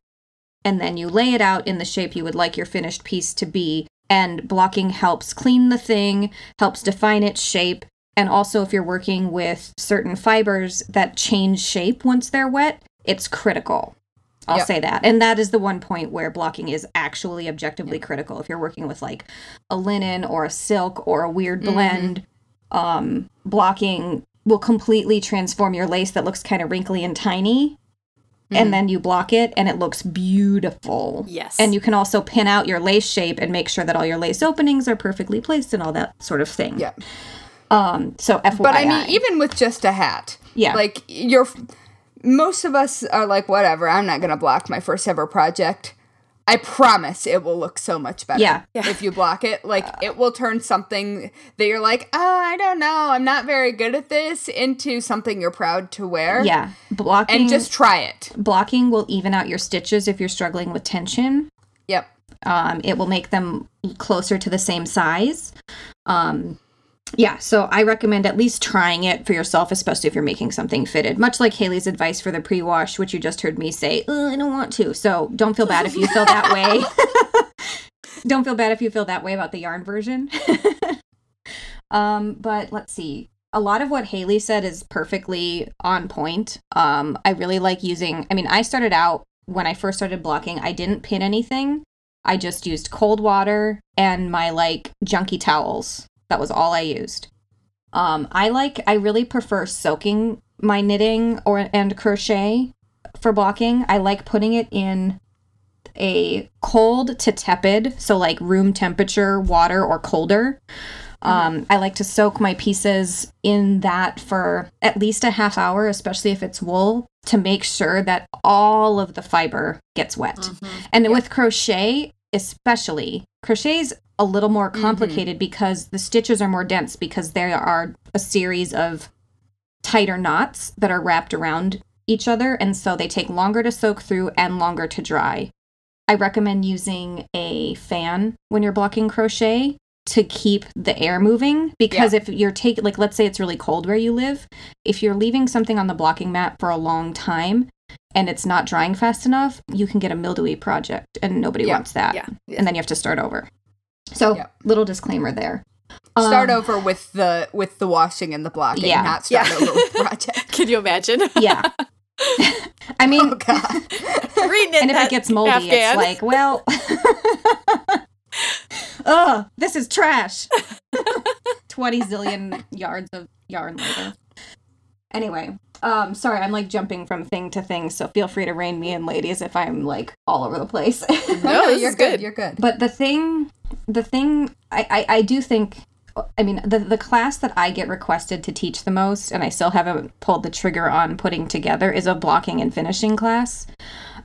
and then you lay it out in the shape you would like your finished piece to be. And blocking helps clean the thing, helps define its shape, and also if you're working with certain fibers that change shape once they're wet, it's critical. I'll Yep. say that. And that is the one point where blocking is actually objectively critical. If you're working with like a linen or a silk or a weird blend, um, blocking will completely transform your lace that looks kind of wrinkly and tiny. And then you block it and it looks beautiful. Yes. And you can also pin out your lace shape and make sure that all your lace openings are perfectly placed and all that sort of thing. Yeah. Um, so FYI. But I mean, even with just a hat, Yeah. like you're, most of us are like, whatever. I'm not gonna block my first ever project. I promise it will look so much better. Yeah. If you block it, like it will turn something that you're like, oh, I don't know, I'm not very good at this, into something you're proud to wear. yeah, blocking And just try it. blocking will even out your stitches if you're struggling with tension. Yep. Um, it will make them closer to the same size. Um, yeah, so I recommend at least trying it for yourself, especially if you're making something fitted. Much like Haley's advice for the pre-wash, which you just heard me say, "Uh, I don't want to. So don't feel bad if you feel that way. (laughs) don't feel bad if you feel that way about the yarn version. (laughs) um, but let's see. a lot of what Haley said is perfectly on point. Um, I really like using, I mean, I started out when I first started blocking, I didn't pin anything. I just used cold water and my like junky towels. That was all I used. Um, I like, I really prefer soaking my knitting or and crochet for blocking. I like putting it in a cold to tepid, so like room temperature water or colder. Um, I like to soak my pieces in that for at least a half hour, especially if it's wool, to make sure that all of the fiber gets wet. And with crochet, especially, crochet's a little more mm-hmm. complicated because the stitches are more dense because there are a series of tighter knots that are wrapped around each other, and so they take longer to soak through and longer to dry. I recommend using a fan when you're blocking crochet to keep the air moving because if you're taking like let's say it's really cold where you live, if you're leaving something on the blocking mat for a long time and it's not drying fast enough, you can get a mildewy project and nobody Yeah. wants that. Yeah. And then you have to start over. So, Yep. little disclaimer there. Start Um, over with the with the washing and the blocking, Yeah. not start Yeah. over with (laughs) project. Can you imagine? Yeah. (laughs) I mean, Oh god. (laughs) Reading it. and if it gets moldy, Afghan. it's like, well, oh, this is trash. 20 zillion yards of yarn later. Anyway, um, sorry, I'm like jumping from thing to thing, so feel free to rein me in, ladies, if I'm like all over the place. (laughs) No, you're good. good. You're good. But the thing, the thing, I, I, I do think, I mean, the the class that I get requested to teach the most, and I still haven't pulled the trigger on putting together, is a blocking and finishing class.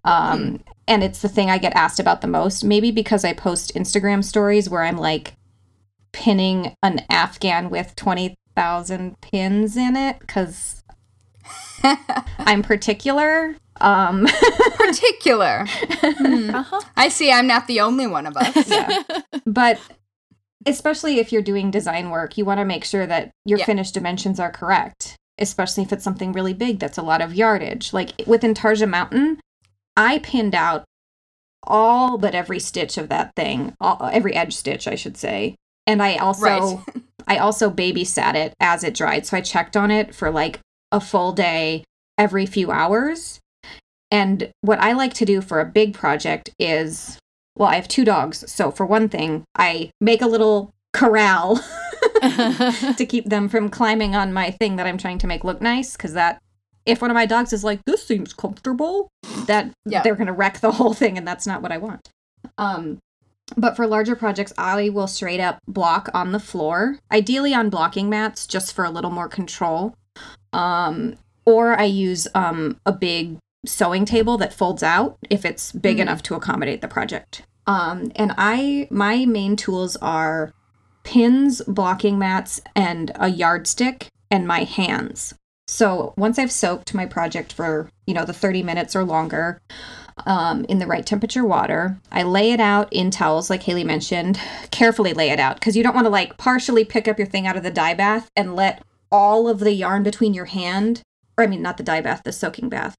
Um, and it's the thing I get asked about the most. Maybe because I post Instagram stories where I'm like pinning an Afghan with twenty thousand pins in it, because I'm particular. Um, (laughs) Particular. Hmm. Uh-huh. I see. I'm not the only one of us. (laughs) yeah. but especially if you're doing design work, you want to make sure that your Yeah. finished dimensions are correct, especially if it's something really big that's a lot of yardage. Like with Intarsia Mountain, I pinned out all but every stitch of that thing, all, every edge stitch, I should say. And I also Right. (laughs) I also babysat it as it dried. So I checked on it for like a full day every few hours. And what I like to do for a big project is well, I have two dogs. So for one thing, I make a little corral (laughs) to keep them from climbing on my thing that I'm trying to make look nice because that if one of my dogs is like this seems comfortable, that Yeah. they're going to wreck the whole thing and that's not what I want. Um but for larger projects, I will straight up block on the floor, ideally on blocking mats just for a little more control. Um or I use um a big sewing table that folds out if it's big Mhm. enough to accommodate the project. Um, and I my main tools are pins, blocking mats, and a yardstick, and my hands. So once I've soaked my project for you know the thirty minutes or longer, um, in the right temperature water, I lay it out in towels, like Haley mentioned. Carefully lay it out because you don't want to like partially pick up your thing out of the dye bath and let all of the yarn between your hand, or I mean not the dye bath, the soaking bath.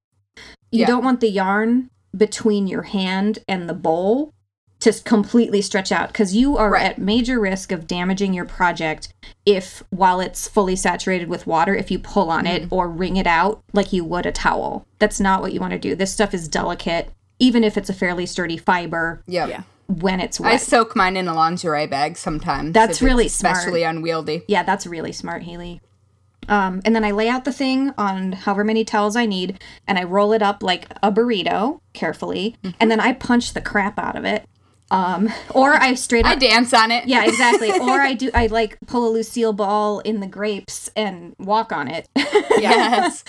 You Yeah. don't want the yarn between your hand and the bowl to completely stretch out because you are Right. at major risk of damaging your project if while it's fully saturated with water if you pull on it mm-hmm. or wring it out like you would a towel that's not what you want to do this stuff is delicate even if it's a fairly sturdy fiber Yep. Yeah. when it's wet. I soak mine in a lingerie bag sometimes. That's really smart. especially unwieldy. Yeah, that's really smart, Haley. Um, and then I lay out the thing on however many towels I need, and I roll it up like a burrito carefully, and then I punch the crap out of it. Um, or I straight up I dance on it. yeah, exactly. (laughs) or I do, I like pull a Lucille ball in the grapes and walk on it. (laughs) Yes.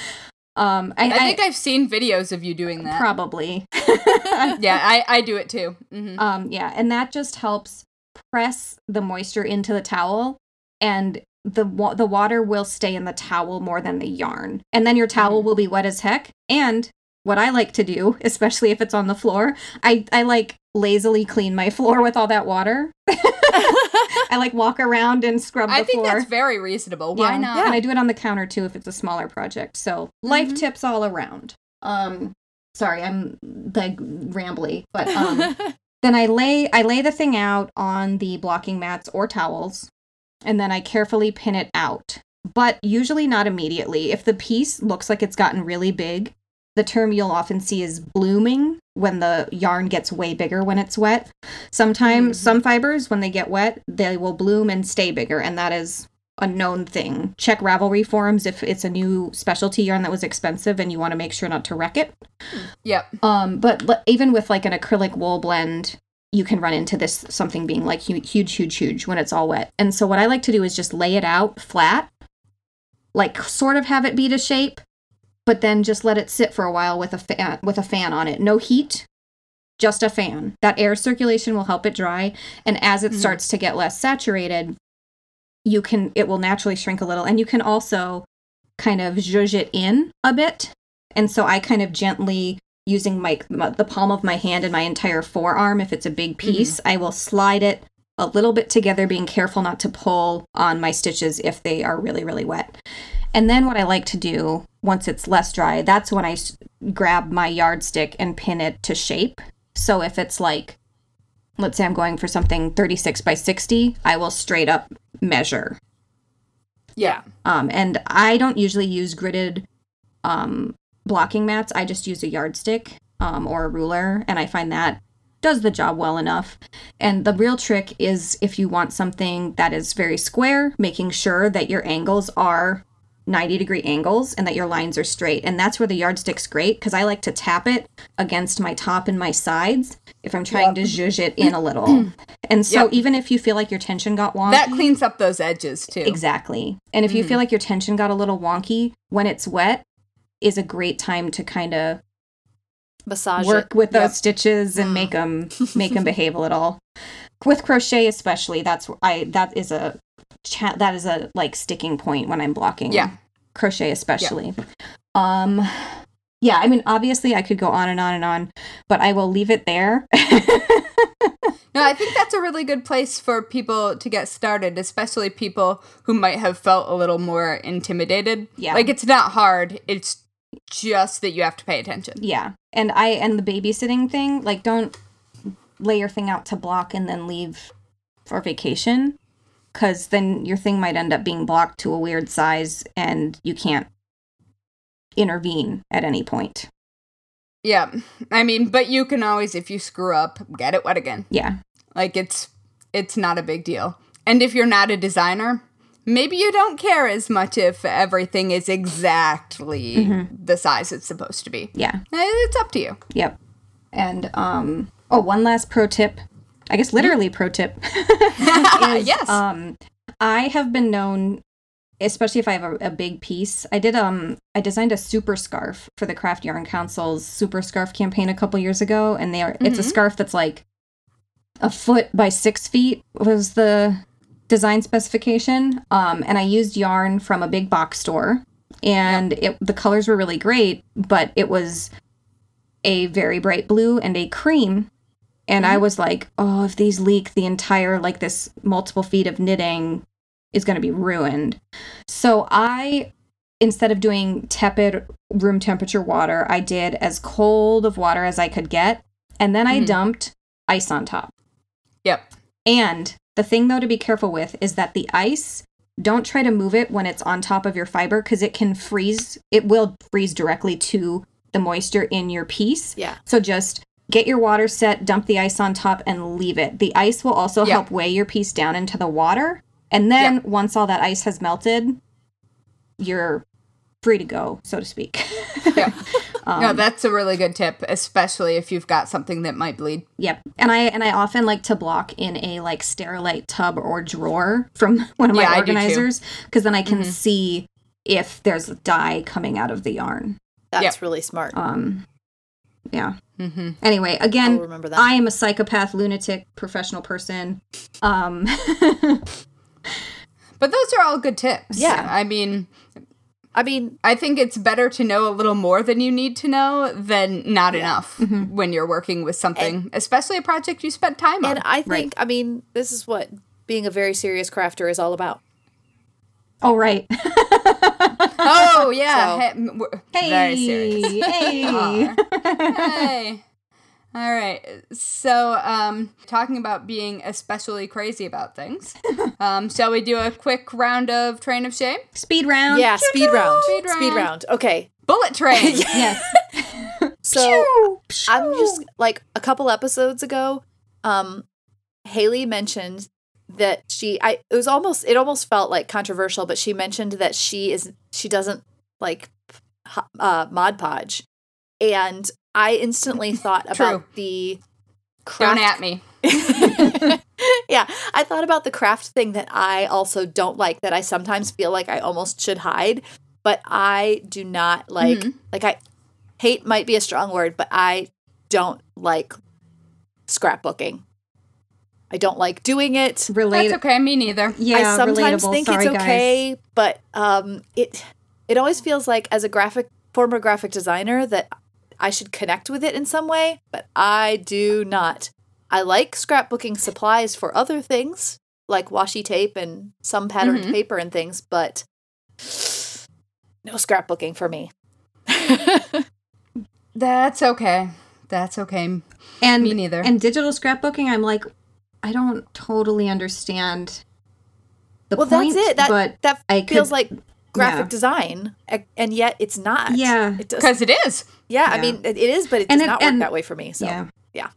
um, I, I think I've seen videos of you doing that. probably. (laughs) yeah, I, I do it too. hmm Um, yeah, and that just helps press the moisture into the towel, and the wa- the water will stay in the towel more than the yarn, and then your towel will be wet as heck. And what I like to do, (laughs) especially if it's on the floor, I I like lazily clean my (laughs) floor with all that water. (laughs) I like walk around and scrub the I think floor. that's very reasonable. Why Yeah. not? And I do it on the counter too if it's a smaller project. So life tips all around. Um, sorry, I'm like rambly, but um. then I lay I lay the thing out on the blocking mats or towels, and then I carefully pin it out. but usually not immediately. If the piece looks like it's gotten really big, the term you'll often see is blooming when the yarn gets way bigger when it's wet. Sometimes some fibers when they get wet, they will bloom and stay bigger and that is a known thing. Check Ravelry forums if it's a new specialty yarn that was expensive and you want to make sure not to wreck it. Yep. Um, but even with like an acrylic wool blend, you can run into this something being like huge, huge, huge when it's all wet. And so what I like to do is just lay it out flat, like sort of have it be to shape, but then just let it sit for a while with a fan with a fan on it. No heat, just a fan. That air circulation will help it dry, and as it mm-hmm. starts to get less saturated, you can it will naturally shrink a little, and you can also kind of zhuzh it in a bit. And so I kind of gently using my, my the palm of my hand and my entire forearm if it's a big piece, I will slide it a little bit together being careful not to pull on my stitches if they are really really wet. And then what I like to do once it's less dry, that's when I s- grab my yardstick and pin it to shape. So if it's like let's say I'm going for something 36 by 60, I will straight up measure Yeah. um, and I don't usually use gridded um, blocking mats. I just use a yardstick um, or a ruler, and I find that does the job well enough. And the real trick is if you want something that is very square, making sure that your angles are 90 degree angles and that your lines are straight. And that's where the yardstick's great because I like to tap it against my top and my sides if I'm trying to zhuzh it in a little. (clears throat) and so Yep. even if you feel like your tension got wonky, That cleans up those edges too. Exactly. And if you feel like your tension got a little wonky when it's wet, is a great time to kind of Massage work it. with those stitches and make 'em make them make them (laughs) behave a little. With crochet especially, that's I that is a cha- that is a like sticking point when I'm blocking. Yeah. Crochet especially. Um yeah, I mean obviously I could go on and on and on, but I will leave it there. (laughs) No, I think that's a really good place for people to get started, especially people who might have felt a little more intimidated. Yeah. Like it's not hard, it's just that you have to pay attention. Yeah. And I and the babysitting thing, like don't lay your thing out to block and then leave for vacation cuz then your thing might end up being blocked to a weird size and you can't intervene at any point. Yeah. I mean, but you can always if you screw up, get it wet again. Yeah. Like it's it's not a big deal. And if you're not a designer, maybe you don't care as much if everything is exactly the size it's supposed to be. Yeah. Eh, It's up to you. Yep. And um oh, one last pro tip. I guess literally pro tip. (laughs) (laughs) is, yes. Um, I have been known, especially if I have a, a big piece. I did um, I designed a super scarf for the Craft Yarn Council's super scarf campaign a couple years ago, and they are it's a scarf that's like a foot by six feet was the design specification. Um, and I used yarn from a big box store, and it the colors were really great, but it was a very bright blue and a cream and I was like, oh, if these leak, the entire, like this multiple feet of knitting is going to be ruined. So I, instead of doing tepid room temperature water, I did as cold of water as I could get. And then I dumped ice on top. Yep. And the thing, though, to be careful with is that the ice, don't try to move it when it's on top of your fiber because it can freeze. It will freeze directly to the moisture in your piece. Yeah. So just get your water set, dump the ice on top, and leave it. The ice will also Yeah. help weigh your piece down into the water. And then once all that ice has melted, you're free to go, so to speak. Yep. (laughs) no, that's a really good tip, especially if you've got something that might bleed. Yep. And I and I often like to block in a like sterilite tub or drawer from (laughs) one of my Yeah, I do too. organizers because then I can see if there's dye coming out of the yarn. That's Yep. really smart. Um yeah. Mm-hmm. Anyway, again, I'll remember that. I am a psychopath, lunatic, professional person. Um (laughs) But those are all good tips. Yeah. I mean, I mean, I think it's better to know a little more than you need to know than not enough Mm-hmm. when you're working with something, especially a project you spent time on. and I think, I mean, this is what being a very serious crafter is all about. Oh right. oh, (laughs) yeah. So- Hey, hey. Very serious. Hey. Hey. All right. So, um, talking about being especially crazy about things, (laughs) um, shall we do a quick round of Train of Shame? Speed round. Yeah, speed round. Speed Speed round. round. Okay. Bullet Train. (laughs) Yes. (laughs) So I'm just like a couple episodes ago, um, Haley mentioned that she I it was almost it almost felt like controversial, but she mentioned that she is she doesn't like uh Mod Podge. And I instantly thought True. about the Don't at me. (laughs) yeah, I thought about the craft thing that I also don't like that I sometimes feel like I almost should hide, but I do not like Mhm. like I hate might be a strong word, but I don't like scrapbooking. I don't like doing it. Relate. That's okay. Me neither. Yeah, I sometimes relatable. think Sorry, it's guys. okay, but um it it always feels like as a graphic former graphic designer that I should connect with it in some way, but I do not. I like scrapbooking supplies for other things, like washi tape and some patterned Mhm. paper and things, but no scrapbooking for me. (laughs) That's okay. That's okay. And Me neither. And digital scrapbooking, I'm like, I don't totally understand the well, point. that's it. That but that I feels could- like graphic yeah. design, and yet it's not. Yeah. it. Because it is. Yeah, I mean it is, but it And does it- not work and- that way for me. So yeah. yeah,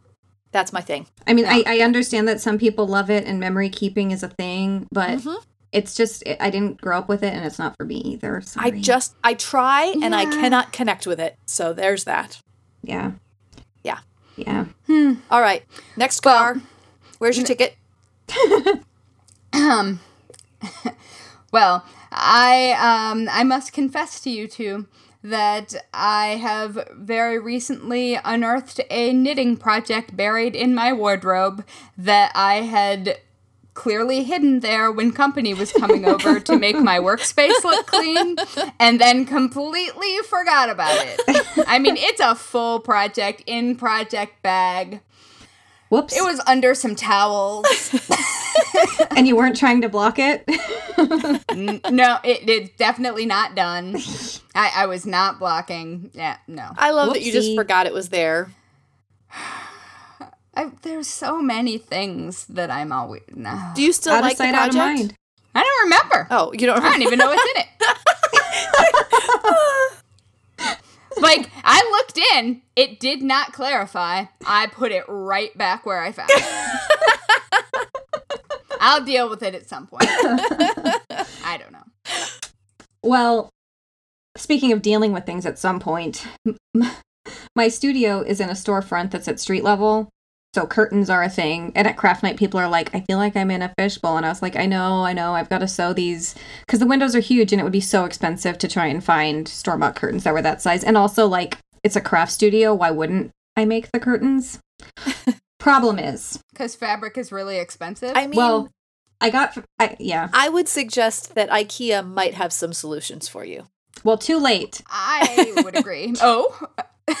that's my thing. I mean, I, I understand that some people love it and memory keeping is a thing, but Mhm. it's just I didn't grow up with it, and it's not for me either. I just I try and I cannot connect with it. So there's that. yeah, Yeah. yeah. All right, next car. Where's your ticket? (laughs) Um, (laughs) well, I um I must confess to you two that I have very recently unearthed a knitting project buried in my wardrobe that I had clearly hidden there when company was coming over (laughs) to make my workspace look clean and then completely forgot about it. I mean, it's a full project in project bag. Whoops. It was under some towels. (laughs) (laughs) and you weren't trying to block it. N- no, it, it's definitely not done. (laughs) I, I was not blocking. Yeah, no. I love that you just forgot it was there. (sighs) I, there's so many things that I'm always. No. Do you still out like of sight, the out of project? mind. I don't remember. Oh, you don't I don't even know what's in it. Like, I looked in, it did not clarify. I put it right back where I found it. (laughs) I'll deal with it at some point. (laughs) I don't know. Well, speaking of dealing with things at some point, my studio is in a storefront that's at street level. So curtains are a thing. And at craft night, people are like, I feel like I'm in a fishbowl. And I was like, I know, I know, I've got to sew these. Because the windows are huge and it would be so expensive to try and find store bought curtains that were that size. And also, like, it's a craft studio. Why wouldn't I make the curtains? (laughs) Problem is, Because fabric is really expensive. I mean, well, I got, I, yeah, I would suggest that IKEA might have some solutions for you. well, too late. I would agree. (laughs) Oh, (laughs)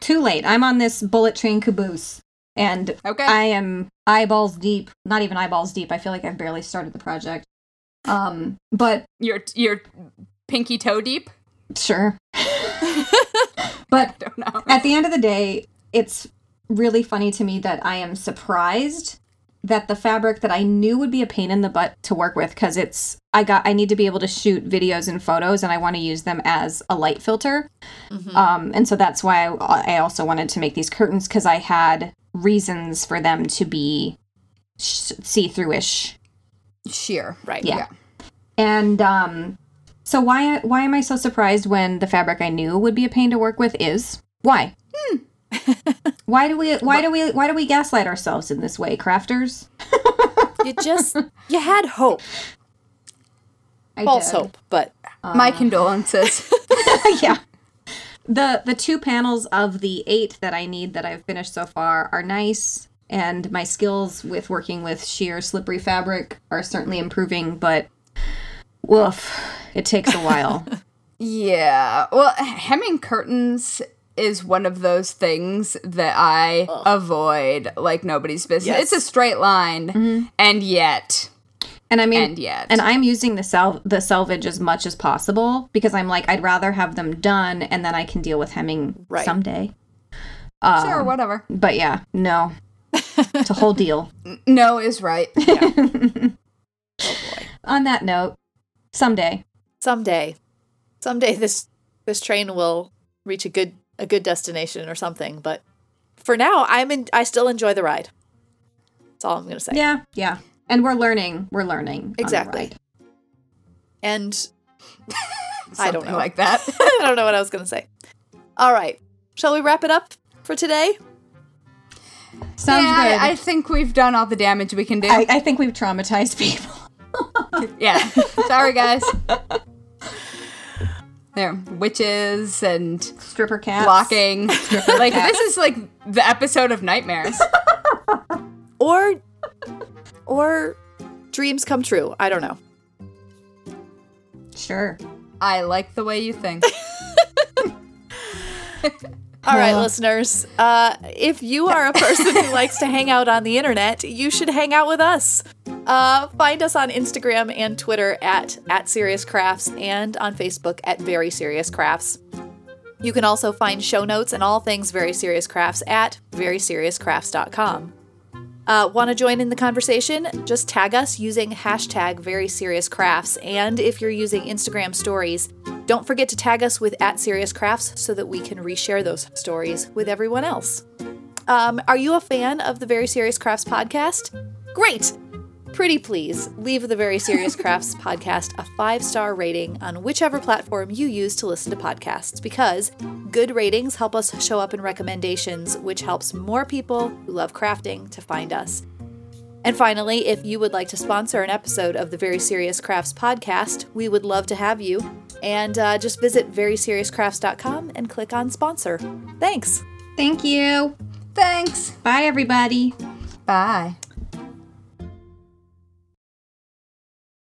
too late. I'm on this bullet train caboose. And okay. I am eyeballs deep. Not even eyeballs deep. I feel like I've barely started the project. Um, but You're you're pinky toe deep. sure. (laughs) but at the end of the day, it's really funny to me that I am surprised that the fabric that I knew would be a pain in the butt to work with because it's I got I need to be able to shoot videos and photos and I want to use them as a light filter. Um, and so that's why I, I also wanted to make these curtains because I had reasons for them to be sh- see-through-ish. Sheer. Right. Yeah. And um, so why why am I so surprised when the fabric I knew would be a pain to work with is why? (laughs) why do we why do we why do we gaslight ourselves in this way, crafters? (laughs) You just you had hope, I false did. hope, but uh. My (laughs) condolences. yeah. The the two panels of the eight that I need that I've finished so far are nice, and my skills with working with sheer slippery fabric are certainly improving, but woof, it takes a while. yeah. Well, hemming curtains is one of those things that I avoid like nobody's business. Yes. It's a straight line, and yet, And I mean, and yet, and I'm using the sal- the selvage as much as possible because I'm like I'd rather have them done and then I can deal with hemming Right. someday. Um, Sure, whatever. But yeah, no. it's a whole deal. (laughs) No is right. (laughs) On that note, someday. Someday, someday this this train will reach a good a good destination or something. But for now, I'm in. I still enjoy the ride. That's all I'm gonna say. Yeah, yeah. And we're learning. We're learning. on the Exactly. ride. And (laughs) I don't know. like that. (laughs) I don't know what I was gonna say. All right, shall we wrap it up for today? Sounds yeah, good. I, I think we've done all the damage we can do. I, I think we've traumatized people. (laughs) yeah. Sorry, guys. There, witches and Stripper cats. blocking. (laughs) like this is like the episode of nightmares. (laughs) Or, or dreams come true. I don't know. Sure. I like the way you think. (laughs) All right, listeners. Uh, if you are a person who likes to hang out on the internet, you should hang out with us. Uh, find us on Instagram and Twitter at at Serious Crafts and on Facebook at Very Serious Crafts. You can also find show notes and all things Very Serious Crafts at veryseriouscrafts.com. Uh, Want to join in the conversation? Just tag us using hashtag Very Serious Crafts, and if you're using Instagram Stories, don't forget to tag us with at Serious Crafts so that we can reshare those stories with everyone else. Um, are you a fan of the Very Serious Crafts podcast? Great! Pretty please leave the Very Serious Crafts (laughs) podcast a five star rating on whichever platform you use to listen to podcasts because good ratings help us show up in recommendations, which helps more people who love crafting to find us. And finally, if you would like to sponsor an episode of the Very Serious Crafts podcast, we would love to have you. And uh, just visit veryseriouscrafts.com and click on sponsor. Thanks. Thank you. Thanks. Bye, everybody. Bye.